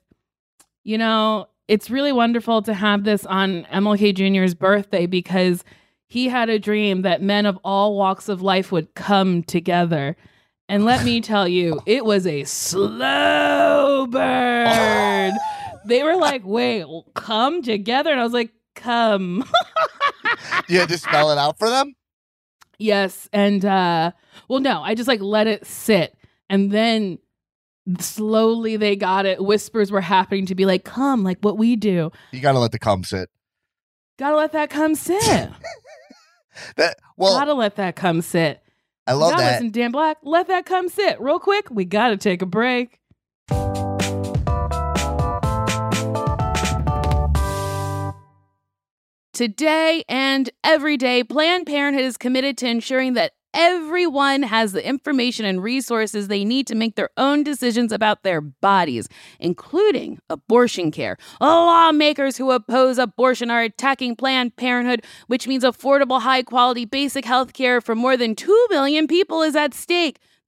you know, it's really wonderful to have this on MLK Jr.'s birthday because he had a dream that men of all walks of life would come together. And let me tell you, it was a slow burn. They were like, wait, come together. And I was like, come. you had to spell it out for them. yes. And, uh, well, no, I just like let it sit. And then slowly they got it. Whispers were happening to be like, come, like what we do. You got to let the cum sit. Gotta let that come sit. That well, gotta let that come sit. I love gotta that. listen, Dan Black. Let that come sit real quick. We gotta take a break. Today and every day, Planned Parenthood is committed to ensuring that everyone has the information and resources they need to make their own decisions about their bodies, including abortion care. Lawmakers who oppose abortion are attacking Planned Parenthood, which means affordable, high quality, basic health care for more than 2 million people is at stake.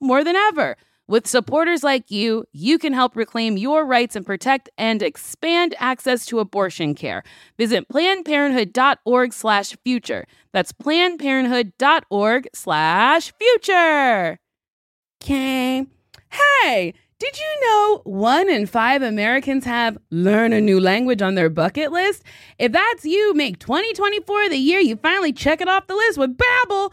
more than ever. With supporters like you, you can help reclaim your rights and protect and expand access to abortion care. Visit plannedparenthood.org slash future. That's plannedparenthood.org slash future. Okay. Hey, did you know one in five Americans have learn a new language on their bucket list? If that's you, make 2024 the year you finally check it off the list with Babbel.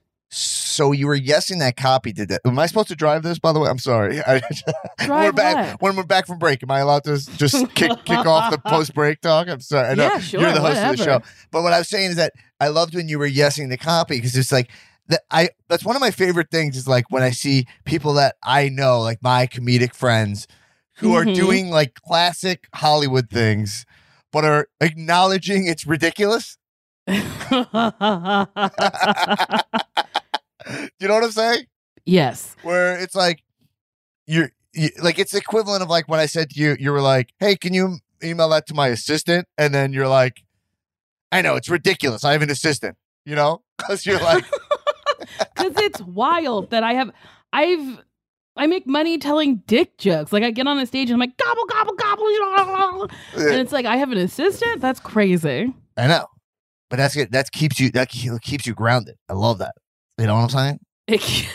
So you were guessing that copy did that. Am I supposed to drive this? By the way, I'm sorry. I, we're Drive back what? when we're back from break. Am I allowed to just kick kick off the post break talk? I'm sorry. I know Yeah, sure, you're the host of the show. But what I was saying is that I loved when you were guessing the copy because it's like that. I that's one of my favorite things is like when I see people that I know, like my comedic friends, who are Mhm. doing like classic Hollywood things, but are acknowledging it's ridiculous. you know what I'm saying? yes. where it's like you're you, like it's equivalent of like when I said to you, you were like, "Hey, can you email that to my assistant?" And then you're like, "I know it's ridiculous. I have an assistant." You know, because you're like, because it's wild that I have I've I make money telling dick jokes. Like I get on a stage and I'm like gobble gobble gobble, and it's like I have an assistant. That's crazy. I know, but that's it. That keeps you that keeps you grounded. I love that. You know what I'm saying?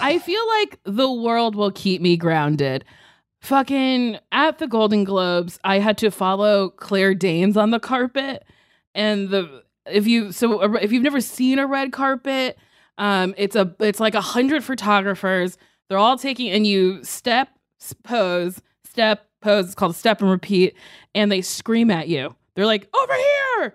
I feel like the world will keep me grounded. Fucking at the Golden Globes, I had to follow Claire Danes on the carpet, and the if you so if you've never seen a red carpet, um, it's a it's like a hundred photographers. They're all taking and you step pose step pose. It's called step and repeat, and they scream at you. They're like over here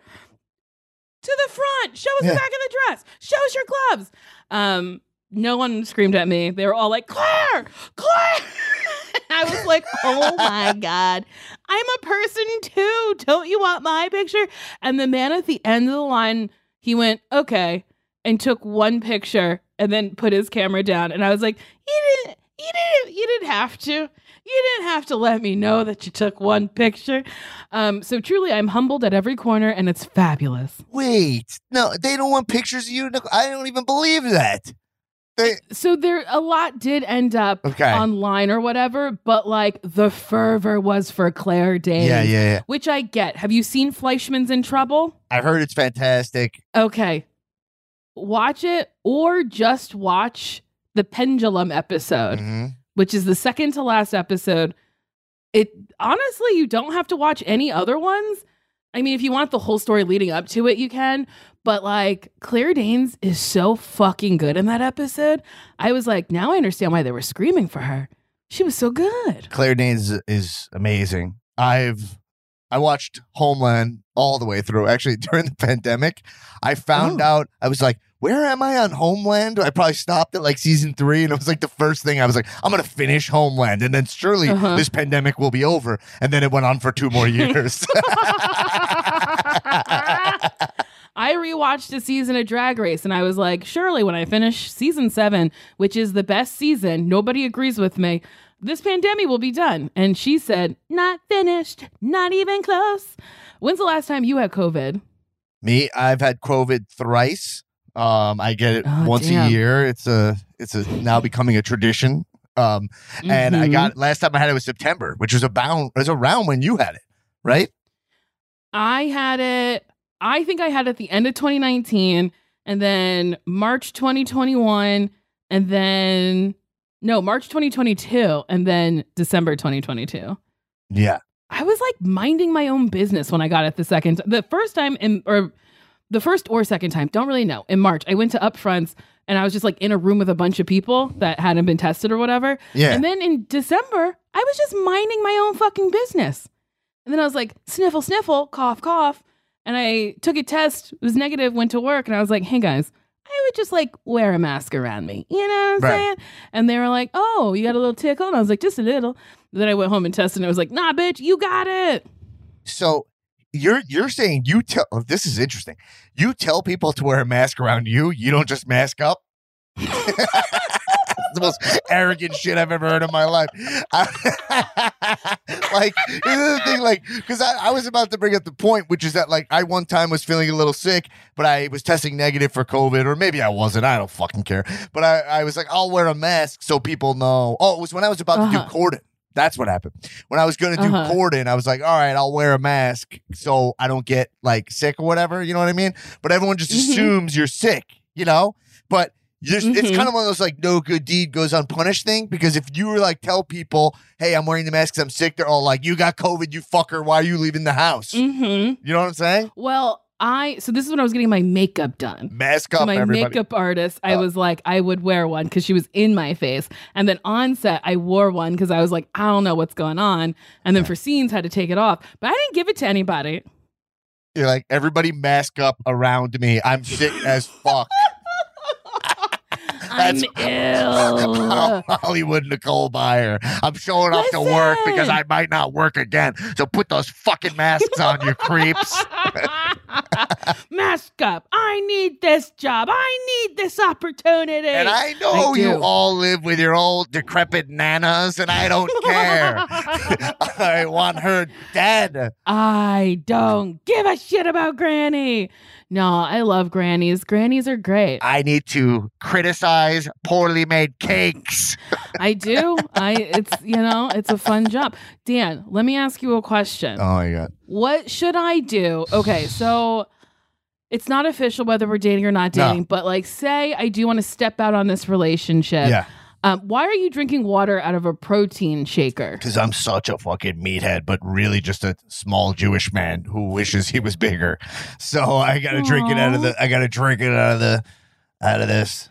to the front. Show us Yeah. the back of the dress. Show us your gloves. Um, no one screamed at me. They were all like, Claire, Claire. I was like, oh my God. I'm a person too. Don't you want my picture? And the man at the end of the line, he went, okay, and took one picture and then put his camera down. And I was like, you didn't, you didn't, you didn't have to. You didn't have to let me know that you took one picture. Um, so truly, I'm humbled at every corner, and it's fabulous. Wait, no, they don't want pictures of you. I don't even believe that. They So there, a lot did end up okay. online or whatever, but like the fervor was for Claire Danes. yeah, yeah, yeah. Which I get. Have you seen Fleishman's in Trouble? i've heard it's fantastic. Okay. Watch it or just watch the Pendulum episode, Mhm. Which is the second to last episode. It honestly, you don't have to watch any other ones. I mean, if you want the whole story leading up to it, you can. But like Claire Danes is so fucking good in that episode. I was like, now I understand why they were screaming for her. She was so good. Claire Danes is, amazing. I've I watched Homeland all the way through. Actually, during the pandemic, I found Oh. out I was like, "Where am I on Homeland?" I probably stopped at like season three, and it was like the first thing I was like, "I'm gonna finish Homeland," and then surely Uh-huh. this pandemic will be over. And then it went on for two more years. I rewatched a season of Drag Race and I was like, surely when I finish season seven, which is the best season, nobody agrees with me. This pandemic will be done. And she said, not finished, not even close. When's the last time you had COVID? Me, I've had COVID thrice. Um, I get it Oh, once damn. a year. It's a it's a now becoming a tradition. Um, and I Mhm. got last time I had it was September, which was about was around when you had it, right? I had it, I think I had it at the end of 2019 and then March 2021 and then, no, March 2022 and then December 2022. Yeah. I was like minding my own business when I got it the second the first time in or the first or second time, don't really know. In March, I went to Upfronts and I was just like in a room with a bunch of people that hadn't been tested or whatever. Yeah. And then in December, I was just minding my own fucking business. And then I was like, sniffle, sniffle, cough, cough. and I took a test, it was negative, went to work, and I was like, hey guys, I would just like wear a mask around me. You know what I'm Right. saying? And they were like, oh, you got a little tickle? And I was like, just a little. Then I went home and tested, and it was like, nah, bitch, you got it. So you're you're saying you tell oh, this is interesting. You tell people to wear a mask around you. You don't just mask up. The most arrogant shit I've ever heard in my life. I- like this is the thing, like because I, I was about to bring up the point, which is that like I one time was feeling a little sick, but I was testing negative for COVID, or maybe I wasn't. I don't fucking care. But I, I was like, I'll wear a mask so people know. Oh, it was when I was about to Uh-huh. do Corden. That's what happened. When I was going to do Uh-huh. Corden, I was like, all right, I'll wear a mask so I don't get like sick or whatever. You know what I mean? But everyone just Mhm. assumes you're sick, you know? But just, it's kind of one of those like no good deed goes unpunished thing because if you were like tell people, hey, I'm wearing the mask 'cause I'm sick, they're all like, you got COVID, you fucker. Why are you leaving the house? Mm-hmm. You know what I'm saying? Well, I so this is when I was getting my makeup done. Mask So up, my everybody. makeup artist, I Uh. was like, I would wear one because she was in my face. And then on set, I wore one because I was like, I don't know what's going on. And then for scenes, had to take it off. But I didn't give it to anybody. You're like, everybody mask up around me. I'm sick as fuck. I'm ill. Hollywood Nicole Byer. I'm showing up to work because I might not work again. So put those fucking masks on, you creeps. Mask up. I need this job. I need this opportunity. And I know I you all live with your old decrepit nanas, and I don't care. I want her dead. I don't give a shit about Granny. No, I love grannies. Grannies are great. I need to criticize poorly made cakes. I do. I it's you know, it's a fun job. Dan, let me ask you a question. Oh god. What should I do? Okay, so it's not official whether we're dating or not No. dating, but like say I do want to step out on this relationship. Yeah. Um, why are you drinking water out of a protein shaker? Because I'm such a fucking meathead, but really just a small Jewish man who wishes he was bigger. So I gotta drink it out of Aw. the I gotta drink it out of the out of this.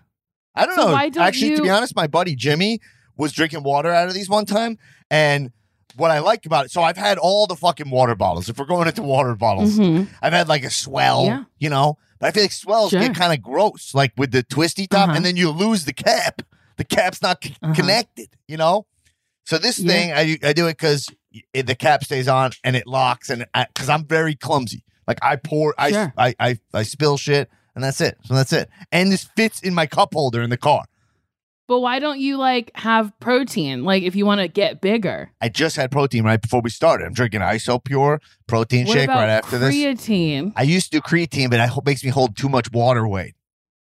I don't So know. why don't Actually, to be you- honest, my buddy Jimmy was drinking water out of these one time. And what I like about it, so I've had all the fucking water bottles. If we're going into water bottles, Mhm. I've had like a swell, Yeah. you know, but I feel like swells Sure. get kind of gross, like with the twisty top, Uh-huh. and then you lose the cap. The cap's not c- Uh-huh. connected, you know. So this Yeah. thing, I I do it because the cap stays on and it locks, and because I'm very clumsy. Like I pour, I, Sure. I I I spill shit, and that's it. So that's it. And this fits in my cup holder in the car. But why don't you like have protein? Like if you want to get bigger. I just had protein right before we started. I'm drinking Isopure protein What shake about right after this. creatine? I used to do creatine, but it makes me hold too much water weight.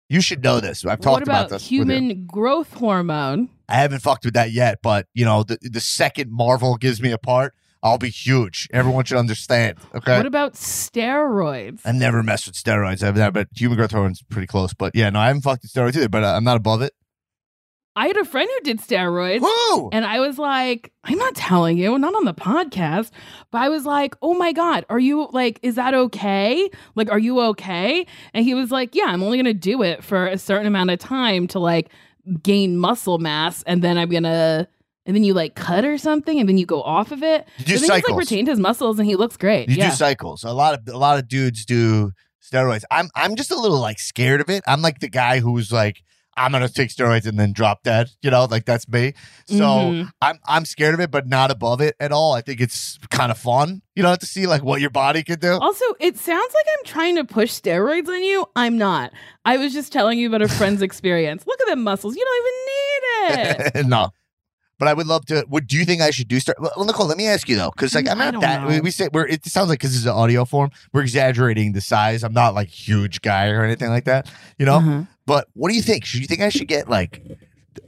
You should know this. I've talked What about, this. human growth hormone? I haven't fucked with that yet, but you know, the the second Marvel gives me a part, I'll be huge. Everyone should understand. Okay. What about steroids? I've never messed with steroids. I've never, but human growth hormone's pretty close. But yeah, no, I haven't fucked with steroids either. But uh, I'm not above it. I had a friend who did steroids. Woo! And I was like, I'm not telling you, not on the podcast. But I was like, oh my God, are you like, is that okay? Like, are you okay? And he was like, yeah, I'm only going to do it for a certain amount of time to like gain muscle mass. And then I'm going to, and then you like cut or something and then you go off of it. You do think he's like retained his muscles and he looks great. You yeah. do cycles. A lot of a lot of dudes do steroids. I'm I'm just a little like scared of it. I'm like the guy who's like, I'm gonna take steroids and then drop dead. You know, like that's me. So Mhm. I'm I'm scared of it, but not above it at all. I think it's kind of fun. You know, to see like what your body can do. Also, it sounds like I'm trying to push steroids on you. I'm not. I was just telling you about a friend's experience. Look at them muscles. You don't even need it. no. But I would love to. Would do you think I should do start? Well, Nicole, let me ask you though, because like I'm I not that. We, we say we're. It sounds like because this is an audio form. We're exaggerating the size. I'm not like huge guy or anything like that. You know. Uh-huh. But what do you think? Should you think I should get like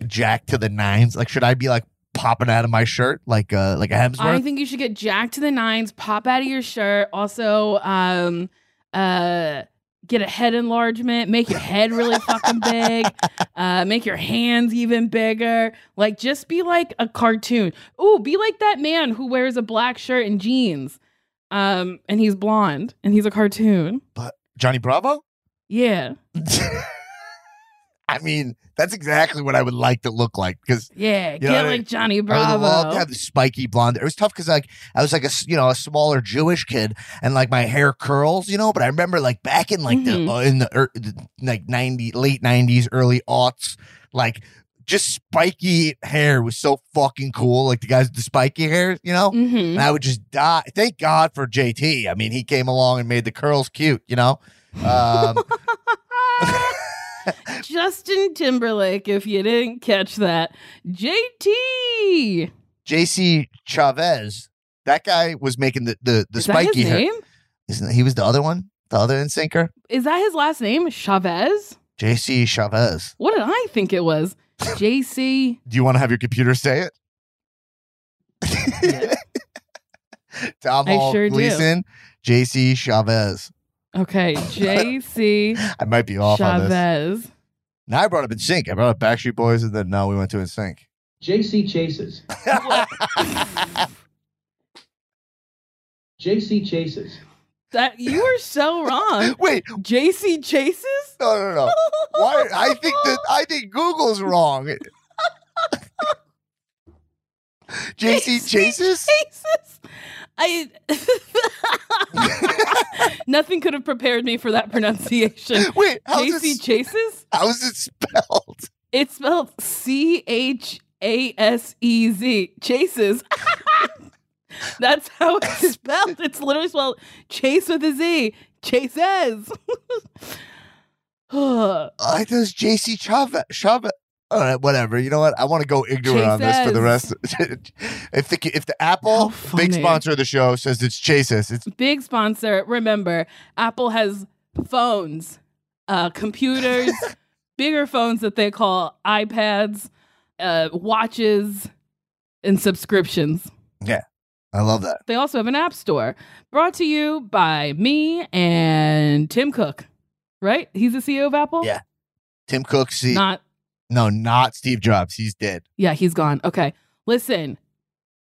jacked to the nines? Like, should I be like popping out of my shirt like uh like a Hemsworth? I think you should get jacked to the nines, pop out of your shirt. Also, um, uh, get a head enlargement, make your head really fucking big, uh, make your hands even bigger. Like, just be like a cartoon. Ooh, be like that man who wears a black shirt and jeans. Um, and he's blonde and he's a cartoon. But Johnny Bravo. Yeah. I mean, that's exactly what I would like to look like because Yeah, get what I- like Johnny I would Bravo. love to have the spiky blonde. It was tough because like I was like a you know a smaller Jewish kid and like my hair curls, you know. But I remember like back in like Mhm. the uh, in the, er, the like ninety late nineties, early aughts, like just spiky hair was so fucking cool. Like the guys with the spiky hair, you know. hmm And I would just die. Thank God for JT. I mean, he came along and made the curls cute, you know. Um, Justin Timberlake, if you didn't catch that. JT. JC Chavez, that guy was making the the, the Is that spiky his hair. name? Isn't he was the other one, the other in sinker? Is that his last name? Chavez? JC Chavez. What did I think it was? JC. Do you want to have your computer say it? Tom I sure do. Gleeson, JC Chavez. Okay, JC I might be off on this. Chavez. Now I brought up NSYNC. I brought up Backstreet Boys, and then now we went to NSYNC. JC Chases. JC Chases. That you are so wrong. Wait, JC Chases? no, no, no. Why? I think that I think Google's wrong. JC Chases. Chases? I nothing could have prepared me for that pronunciation. Wait, how's JC it, Chases? how's it spelled? It's spelled C H A S E Z. Chases. That's how it's spelled. It's literally spelled Chase with a Z. Chases. I does JC Chavez. Chavez. All right, whatever. You know what? I want to go ignorant on this for the rest. if the if the Apple big sponsor of the show says it's Chases, it's Big sponsor. Remember, Apple has phones, uh, computers, bigger phones that they call iPads, uh, watches, and subscriptions. Yeah, I love that. They also have an app store brought to you by me and Tim Cook, right? He's the CEO of Apple? Yeah. Tim Cook, see, Not, no, not Steve Jobs. He's dead. yeah, he's gone. Okay. Listen,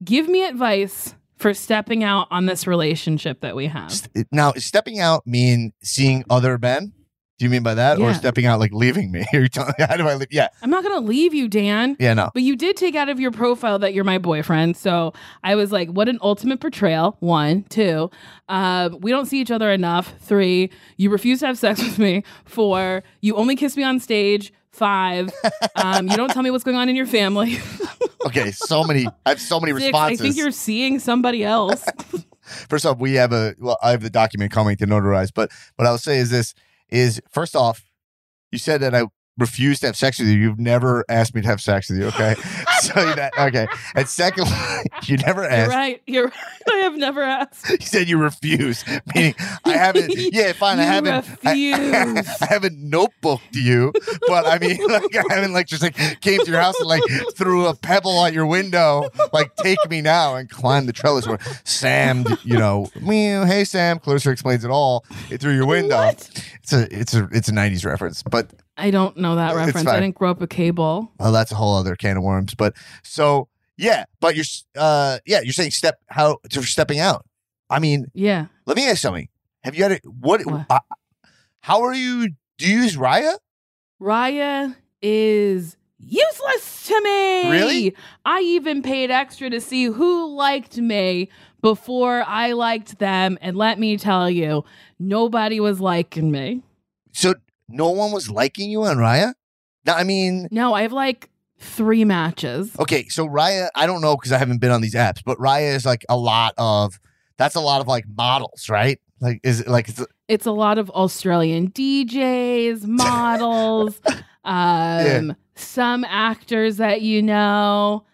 give me advice for stepping out on this relationship that we have. Now, stepping out mean seeing other men? Do you mean by that, or stepping out like leaving me? Are you telling how do I live? Yeah, I'm not going to leave you, Dan. yeah, no. But you did take out of your profile that you're my boyfriend. So I was like, what an ultimate portrayal. One, two, uh, we don't see each other enough. Three, you refuse to have sex with me. Four, you only kiss me on stage. Five, um, you don't tell me what's going on in your family. Okay, so many. I have so many Six, I think you're seeing somebody else. first off, we have a well, I have the document coming to notarize, but what I'll say is this: is first off, you said that I refused to have sex with you. You've never asked me to have sex with you, okay? so that okay. And second, you never asked. You're right. You're right. I have never asked. You said you refuse, meaning I haven't. Yeah, fine. I haven't. I, refuse. I haven't notebooked you, but I mean, like, I haven't like just like came to your house and like threw a pebble at your window, like take me now and climb the trellis or Sam, you know, meow, hey Sam, Clarissa explains it all it through your window. What? It's a it's a it's a '90s reference, but I don't know that reference. I didn't grow up with cable. well, that's a whole other can of worms. But so yeah, but you're uh yeah, you're saying step how to stepping out. I mean, Yeah. let me ask something. Have you had it? What? What? Uh, how are you? Do you use Raya? Raya is useless to me. Really? I even paid extra to see who liked me before I liked them. And let me tell you, nobody was liking me. So no one was liking you on Raya? No, I mean, No, I have like three matches. okay, so Raya, I don't know because I haven't been on these apps, but Raya is like a lot of that's a lot of like models, right? Like is it like it's It's a lot of Australian DJs, models, um, some actors that you know.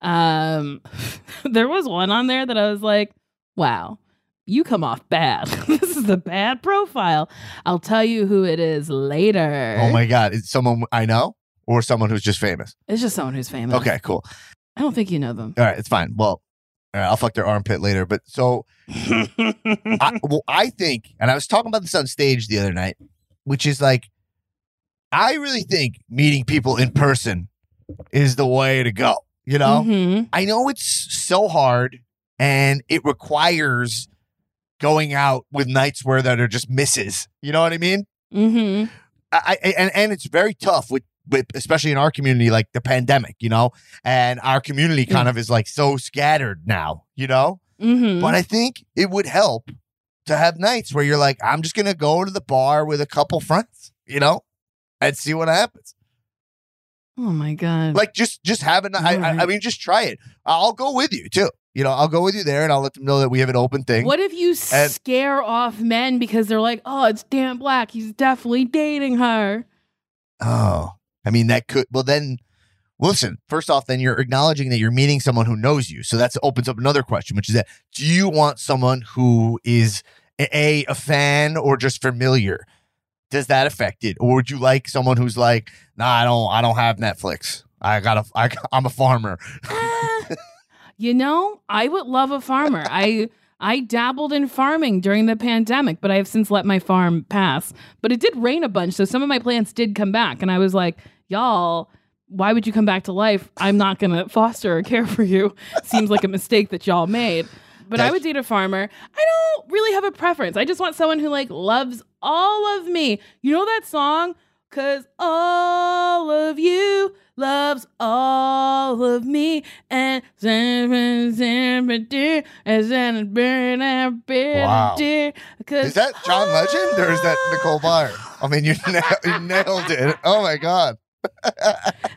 Um, there was one on there that I was like, wow, you come off bad. this is a bad profile. I'll tell you who it is later. oh my god, is someone I know or someone who's just famous? It's just someone who's famous. Okay, cool. I don't think you know them. All right, it's fine. Well, right, I'll fuck their armpit later. But so I, well, I think, and I was talking about this on stage the other night, which is like, I really think meeting people in person is the way to go. You know, Mhm. I know it's so hard and it requires going out with nights where that are just misses. You know what I mean? Mhm. I, I and and it's very tough with with especially in our community, like the pandemic, you know, and our community kind of is like so scattered now, you know. Mm-hmm. But I think it would help to have nights where you're like, I'm just gonna go to the bar with a couple friends, you know, and see what happens. oh my god. Like just just having. I, I, I mean, just try it. I'll go with you too. You know, I'll go with you there, and I'll let them know that we have an open thing. What if you And- scare off men because they're like, "Oh, it's Dan Black. He's definitely dating her." Oh, I mean that could. Well, then, listen. First off, then you're acknowledging that you're meeting someone who knows you. So that opens up another question, which is that: Do you want someone who is a a fan or just familiar? Does that affect it, or would you like someone who's like, Nah, I don't. I don't have Netflix. I got a. I, I'm a farmer. Uh, You know, I would love a farmer. I I dabbled in farming during the pandemic, but I have since let my farm pass. But it did rain a bunch, so some of my plants did come back, and I was like, "Y'all, why would you come back to life? I'm not gonna foster or care for you." Seems like a mistake that y'all made. But I would date a farmer. I don't really have a preference. I just want someone who like loves all of me. You know that song? Cause all of you loves all of me and Wow. Is that John Legend or is that Nicole Byer? I mean, you, na- you nailed it. Oh my god!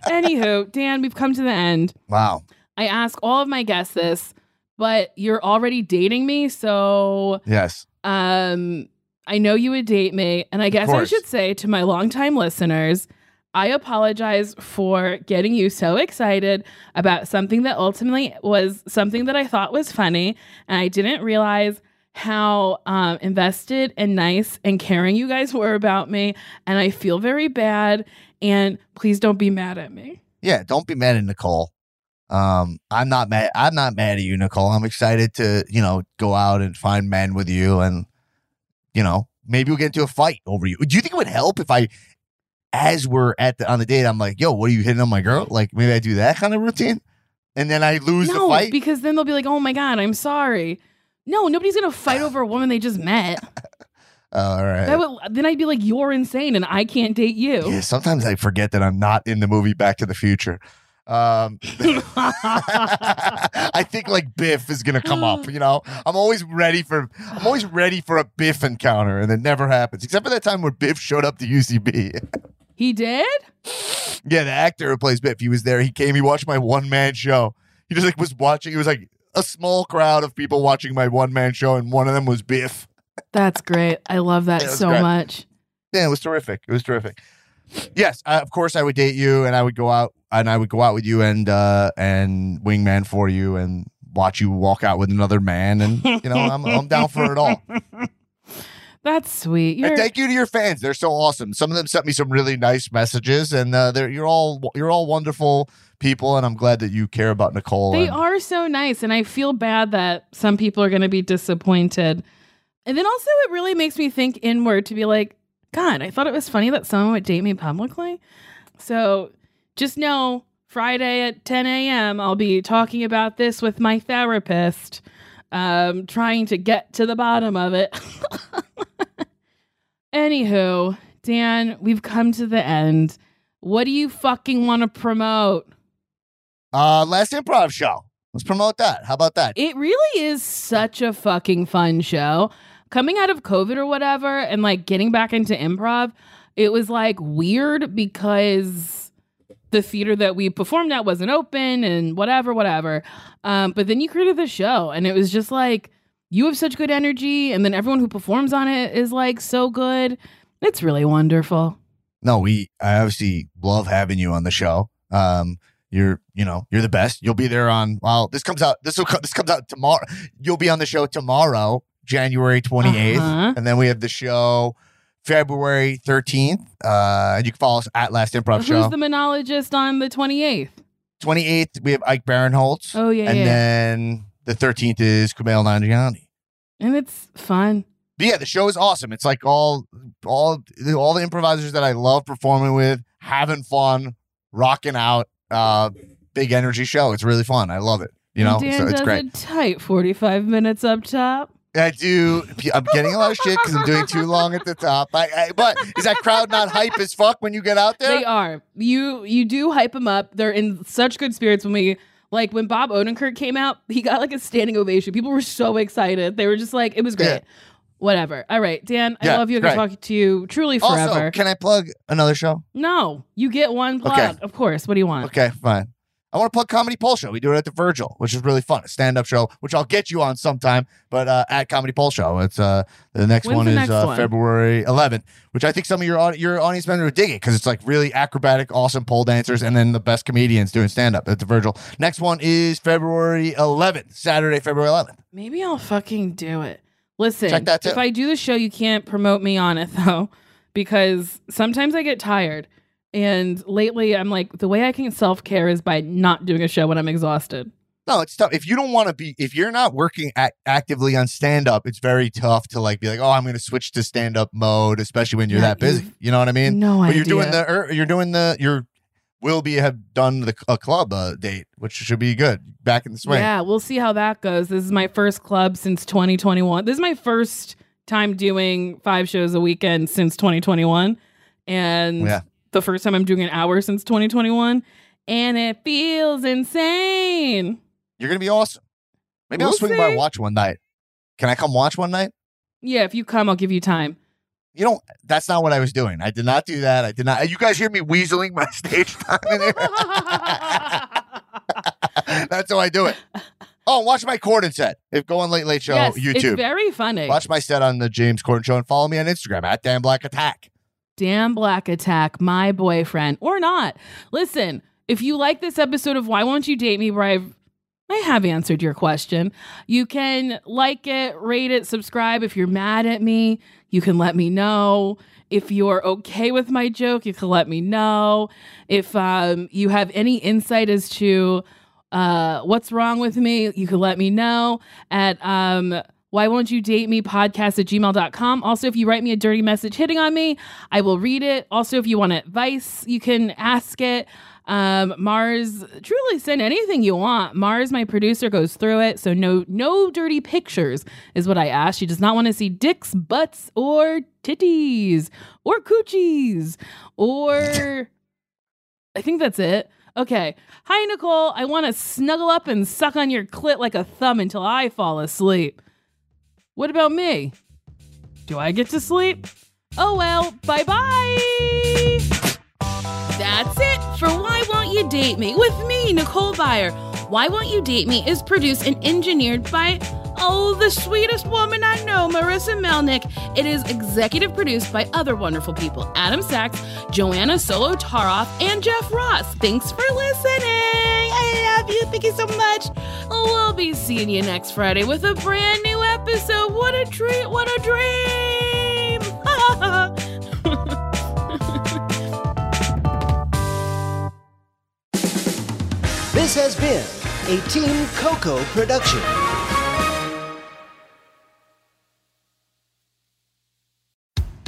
Anywho, Dan, we've come to the end. Wow. I ask all of my guests this, but you're already dating me, so Yes. um I know you would date me, and I guess I should say to my longtime listeners, I apologize for getting you so excited about something that ultimately was something that I thought was funny, and I didn't realize how um, invested and nice and caring you guys were about me, and I feel very bad. And please don't be mad at me. Yeah. Don't be mad at Nicole. Um, I'm not mad. I'm not mad at you, Nicole. I'm excited to you know go out and find men with you, and you know maybe we'll get into a fight over you. Do you think it would help if I, as we're at the on the date, I'm like, yo, what are you hitting on my girl? Like maybe I do that kind of routine, and then I lose the fight. because then they'll be like, "Oh my god, I'm sorry." No, nobody's gonna fight over a woman they just met. All right. That would then I'd be like, "You're insane, and I can't date you." Yeah, sometimes I forget that I'm not in the movie Back to the Future. Um, I think like Biff is gonna come up. You know, I'm always ready for I'm always ready for a Biff encounter, and it never happens. Except for that time where Biff showed up to UCB. he did. yeah, the actor who plays Biff, he was there. He came. He watched my one man show. He just like was watching. He was like a small crowd of people watching my one man show, and one of them was Biff. That's great. I love that It was so great. much. Yeah, it was terrific. It was terrific. Yes, I, of course I would date you, and I would go out, and I would go out with you, and uh, and wingman for you, and watch you walk out with another man, and you know I'm I'm down for it all. That's sweet. You're, And thank you to your fans; they're so awesome. Some of them sent me some really nice messages, and uh, they're you're all you're all wonderful people, and I'm glad that you care about Nicole. they and- are so nice, and I feel bad that some people are going to be disappointed. And then also, it really makes me think inward to be like, God, I thought it was funny that someone would date me publicly. So just know Friday at 10 a.m., I'll be talking about this with my therapist, um, trying to get to the bottom of it. Anywho, Dan, we've come to the end. What do you fucking want to promote? uh, last improv show. Let's promote that. How about that? It really is such a fucking fun show. Coming out of COVID or whatever and like getting back into improv, it was like weird because the theater that we performed at wasn't open and whatever, whatever. Um, but then you created the show and it was just like you have such good energy, and then everyone who performs on it is like so good. It's really wonderful. No, we I obviously love having you on the show. Um, you're you know you're the best. You'll be there on well. This comes out. This will this comes out tomorrow. You'll be on the show tomorrow, January 28th, Uh-huh. and then we have the show February 13th. Uh, and you can follow us at Last Improv Who's Show. Who's the monologist on the 28th? 28th we have Ike Barinholtz, Oh, yeah, and yeah. then the 13th is Kumail Nanjiani. and it's fun. But yeah, the show is awesome. It's like all all all the improvisers that I love performing with, having fun, rocking out. Uh, big energy show. It's really fun. I love it. You know, Dan so it's does great. a tight 45 minutes up top. I do. I'm getting a lot of shit because I'm doing too long at the top. I, I, but is that crowd not hype as fuck when you get out there? They are. You you do hype them up. They're in such good spirits when we like when Bob Odenkirk came out, he got like a standing ovation. People were so excited. They were just like, it was great. Yeah. Whatever. All right, Dan, I Yeah, love you. I can talk to you truly forever. Also, can I plug another show? no, you get one plug. Okay. Of course. What do you want? Okay, fine. I want to plug Comedy Pulse Show. We do it at the Virgil, which is really fun. A stand-up show, which I'll get you on sometime, but uh, at Comedy Pulse Show. It's uh the next When's one the is next uh, one? February 11th, which I think some of your au- your audience members would dig it because it's like really acrobatic, awesome pole dancers, and then the best comedians doing stand-up at the Virgil. Next one is February 11th, Saturday, February 11th. Maybe I'll fucking do it. Listen, Check that too. if I do the show, you can't promote me on it though, because sometimes I get tired. And lately, I'm like, the way I can self care is by not doing a show when I'm exhausted. No, it's tough. If you don't want to be, if you're not working at, actively on stand up, it's very tough to like be like, oh, I'm going to switch to stand up mode, especially when you're Yeah, that busy. you've- know what I mean? no but idea. you're doing the, er, you're doing the, you're will be have done the a club uh, date, which should be good. Back in the swing. Yeah, we'll see how that goes. This is my first club since 2021. This is my first time doing five shows a weekend since 2021. And Yeah. The first time I'm doing an hour since 2021. And it feels insane. You're gonna be awesome. Maybe I'll We'll swing by see. and watch one night. Can I come watch one night? Yeah, if you come, I'll give you time. You know, that's not what I was doing. I did not do that. I did not. You guys hear me weaseling my stage time in here? that's how I do it. Oh, watch my Corden set. If go on Late Late Show yes, it's YouTube. very funny. Watch my set on the James Corden Show and follow me on Instagram at Dan Black Attack. Dan Black Attack, my boyfriend, or not. Listen, if you like this episode of Why Won't You Date Me, where I've I have answered your question. You can like it, rate it, subscribe. If you're mad at me, you can let me know. If you're okay with my joke, you can let me know. If um, you have any insight as to uh, what's wrong with me, you can let me know at um, why won't you date me podcast at gmail.com. Also, if you write me a dirty message hitting on me, I will read it. Also, if you want advice, you can ask it. Um, Mars, truly send anything you want. Mars, my producer, goes through it. So no, no dirty pictures is what I ask. She does not want to see dicks, butts, or titties, or coochies, or I think that's it. Okay. Hi, Nicole. I want to snuggle up and suck on your clit like a thumb until I fall asleep. What about me? Do I get to sleep? Oh well, bye bye. That's it for Why Won't You Date Me with me, Nicole Byer. Why Won't You Date Me is produced and engineered by, oh, the sweetest woman I know, Marissa Melnick. It is executive produced by other wonderful people Adam Sachs, Joanna Solotaroff, and Jeff Ross. Thanks for listening. I love you. Thank you so much. We'll be seeing you next Friday with a brand new episode. What a treat. What a dream. This has been a Team Coco production.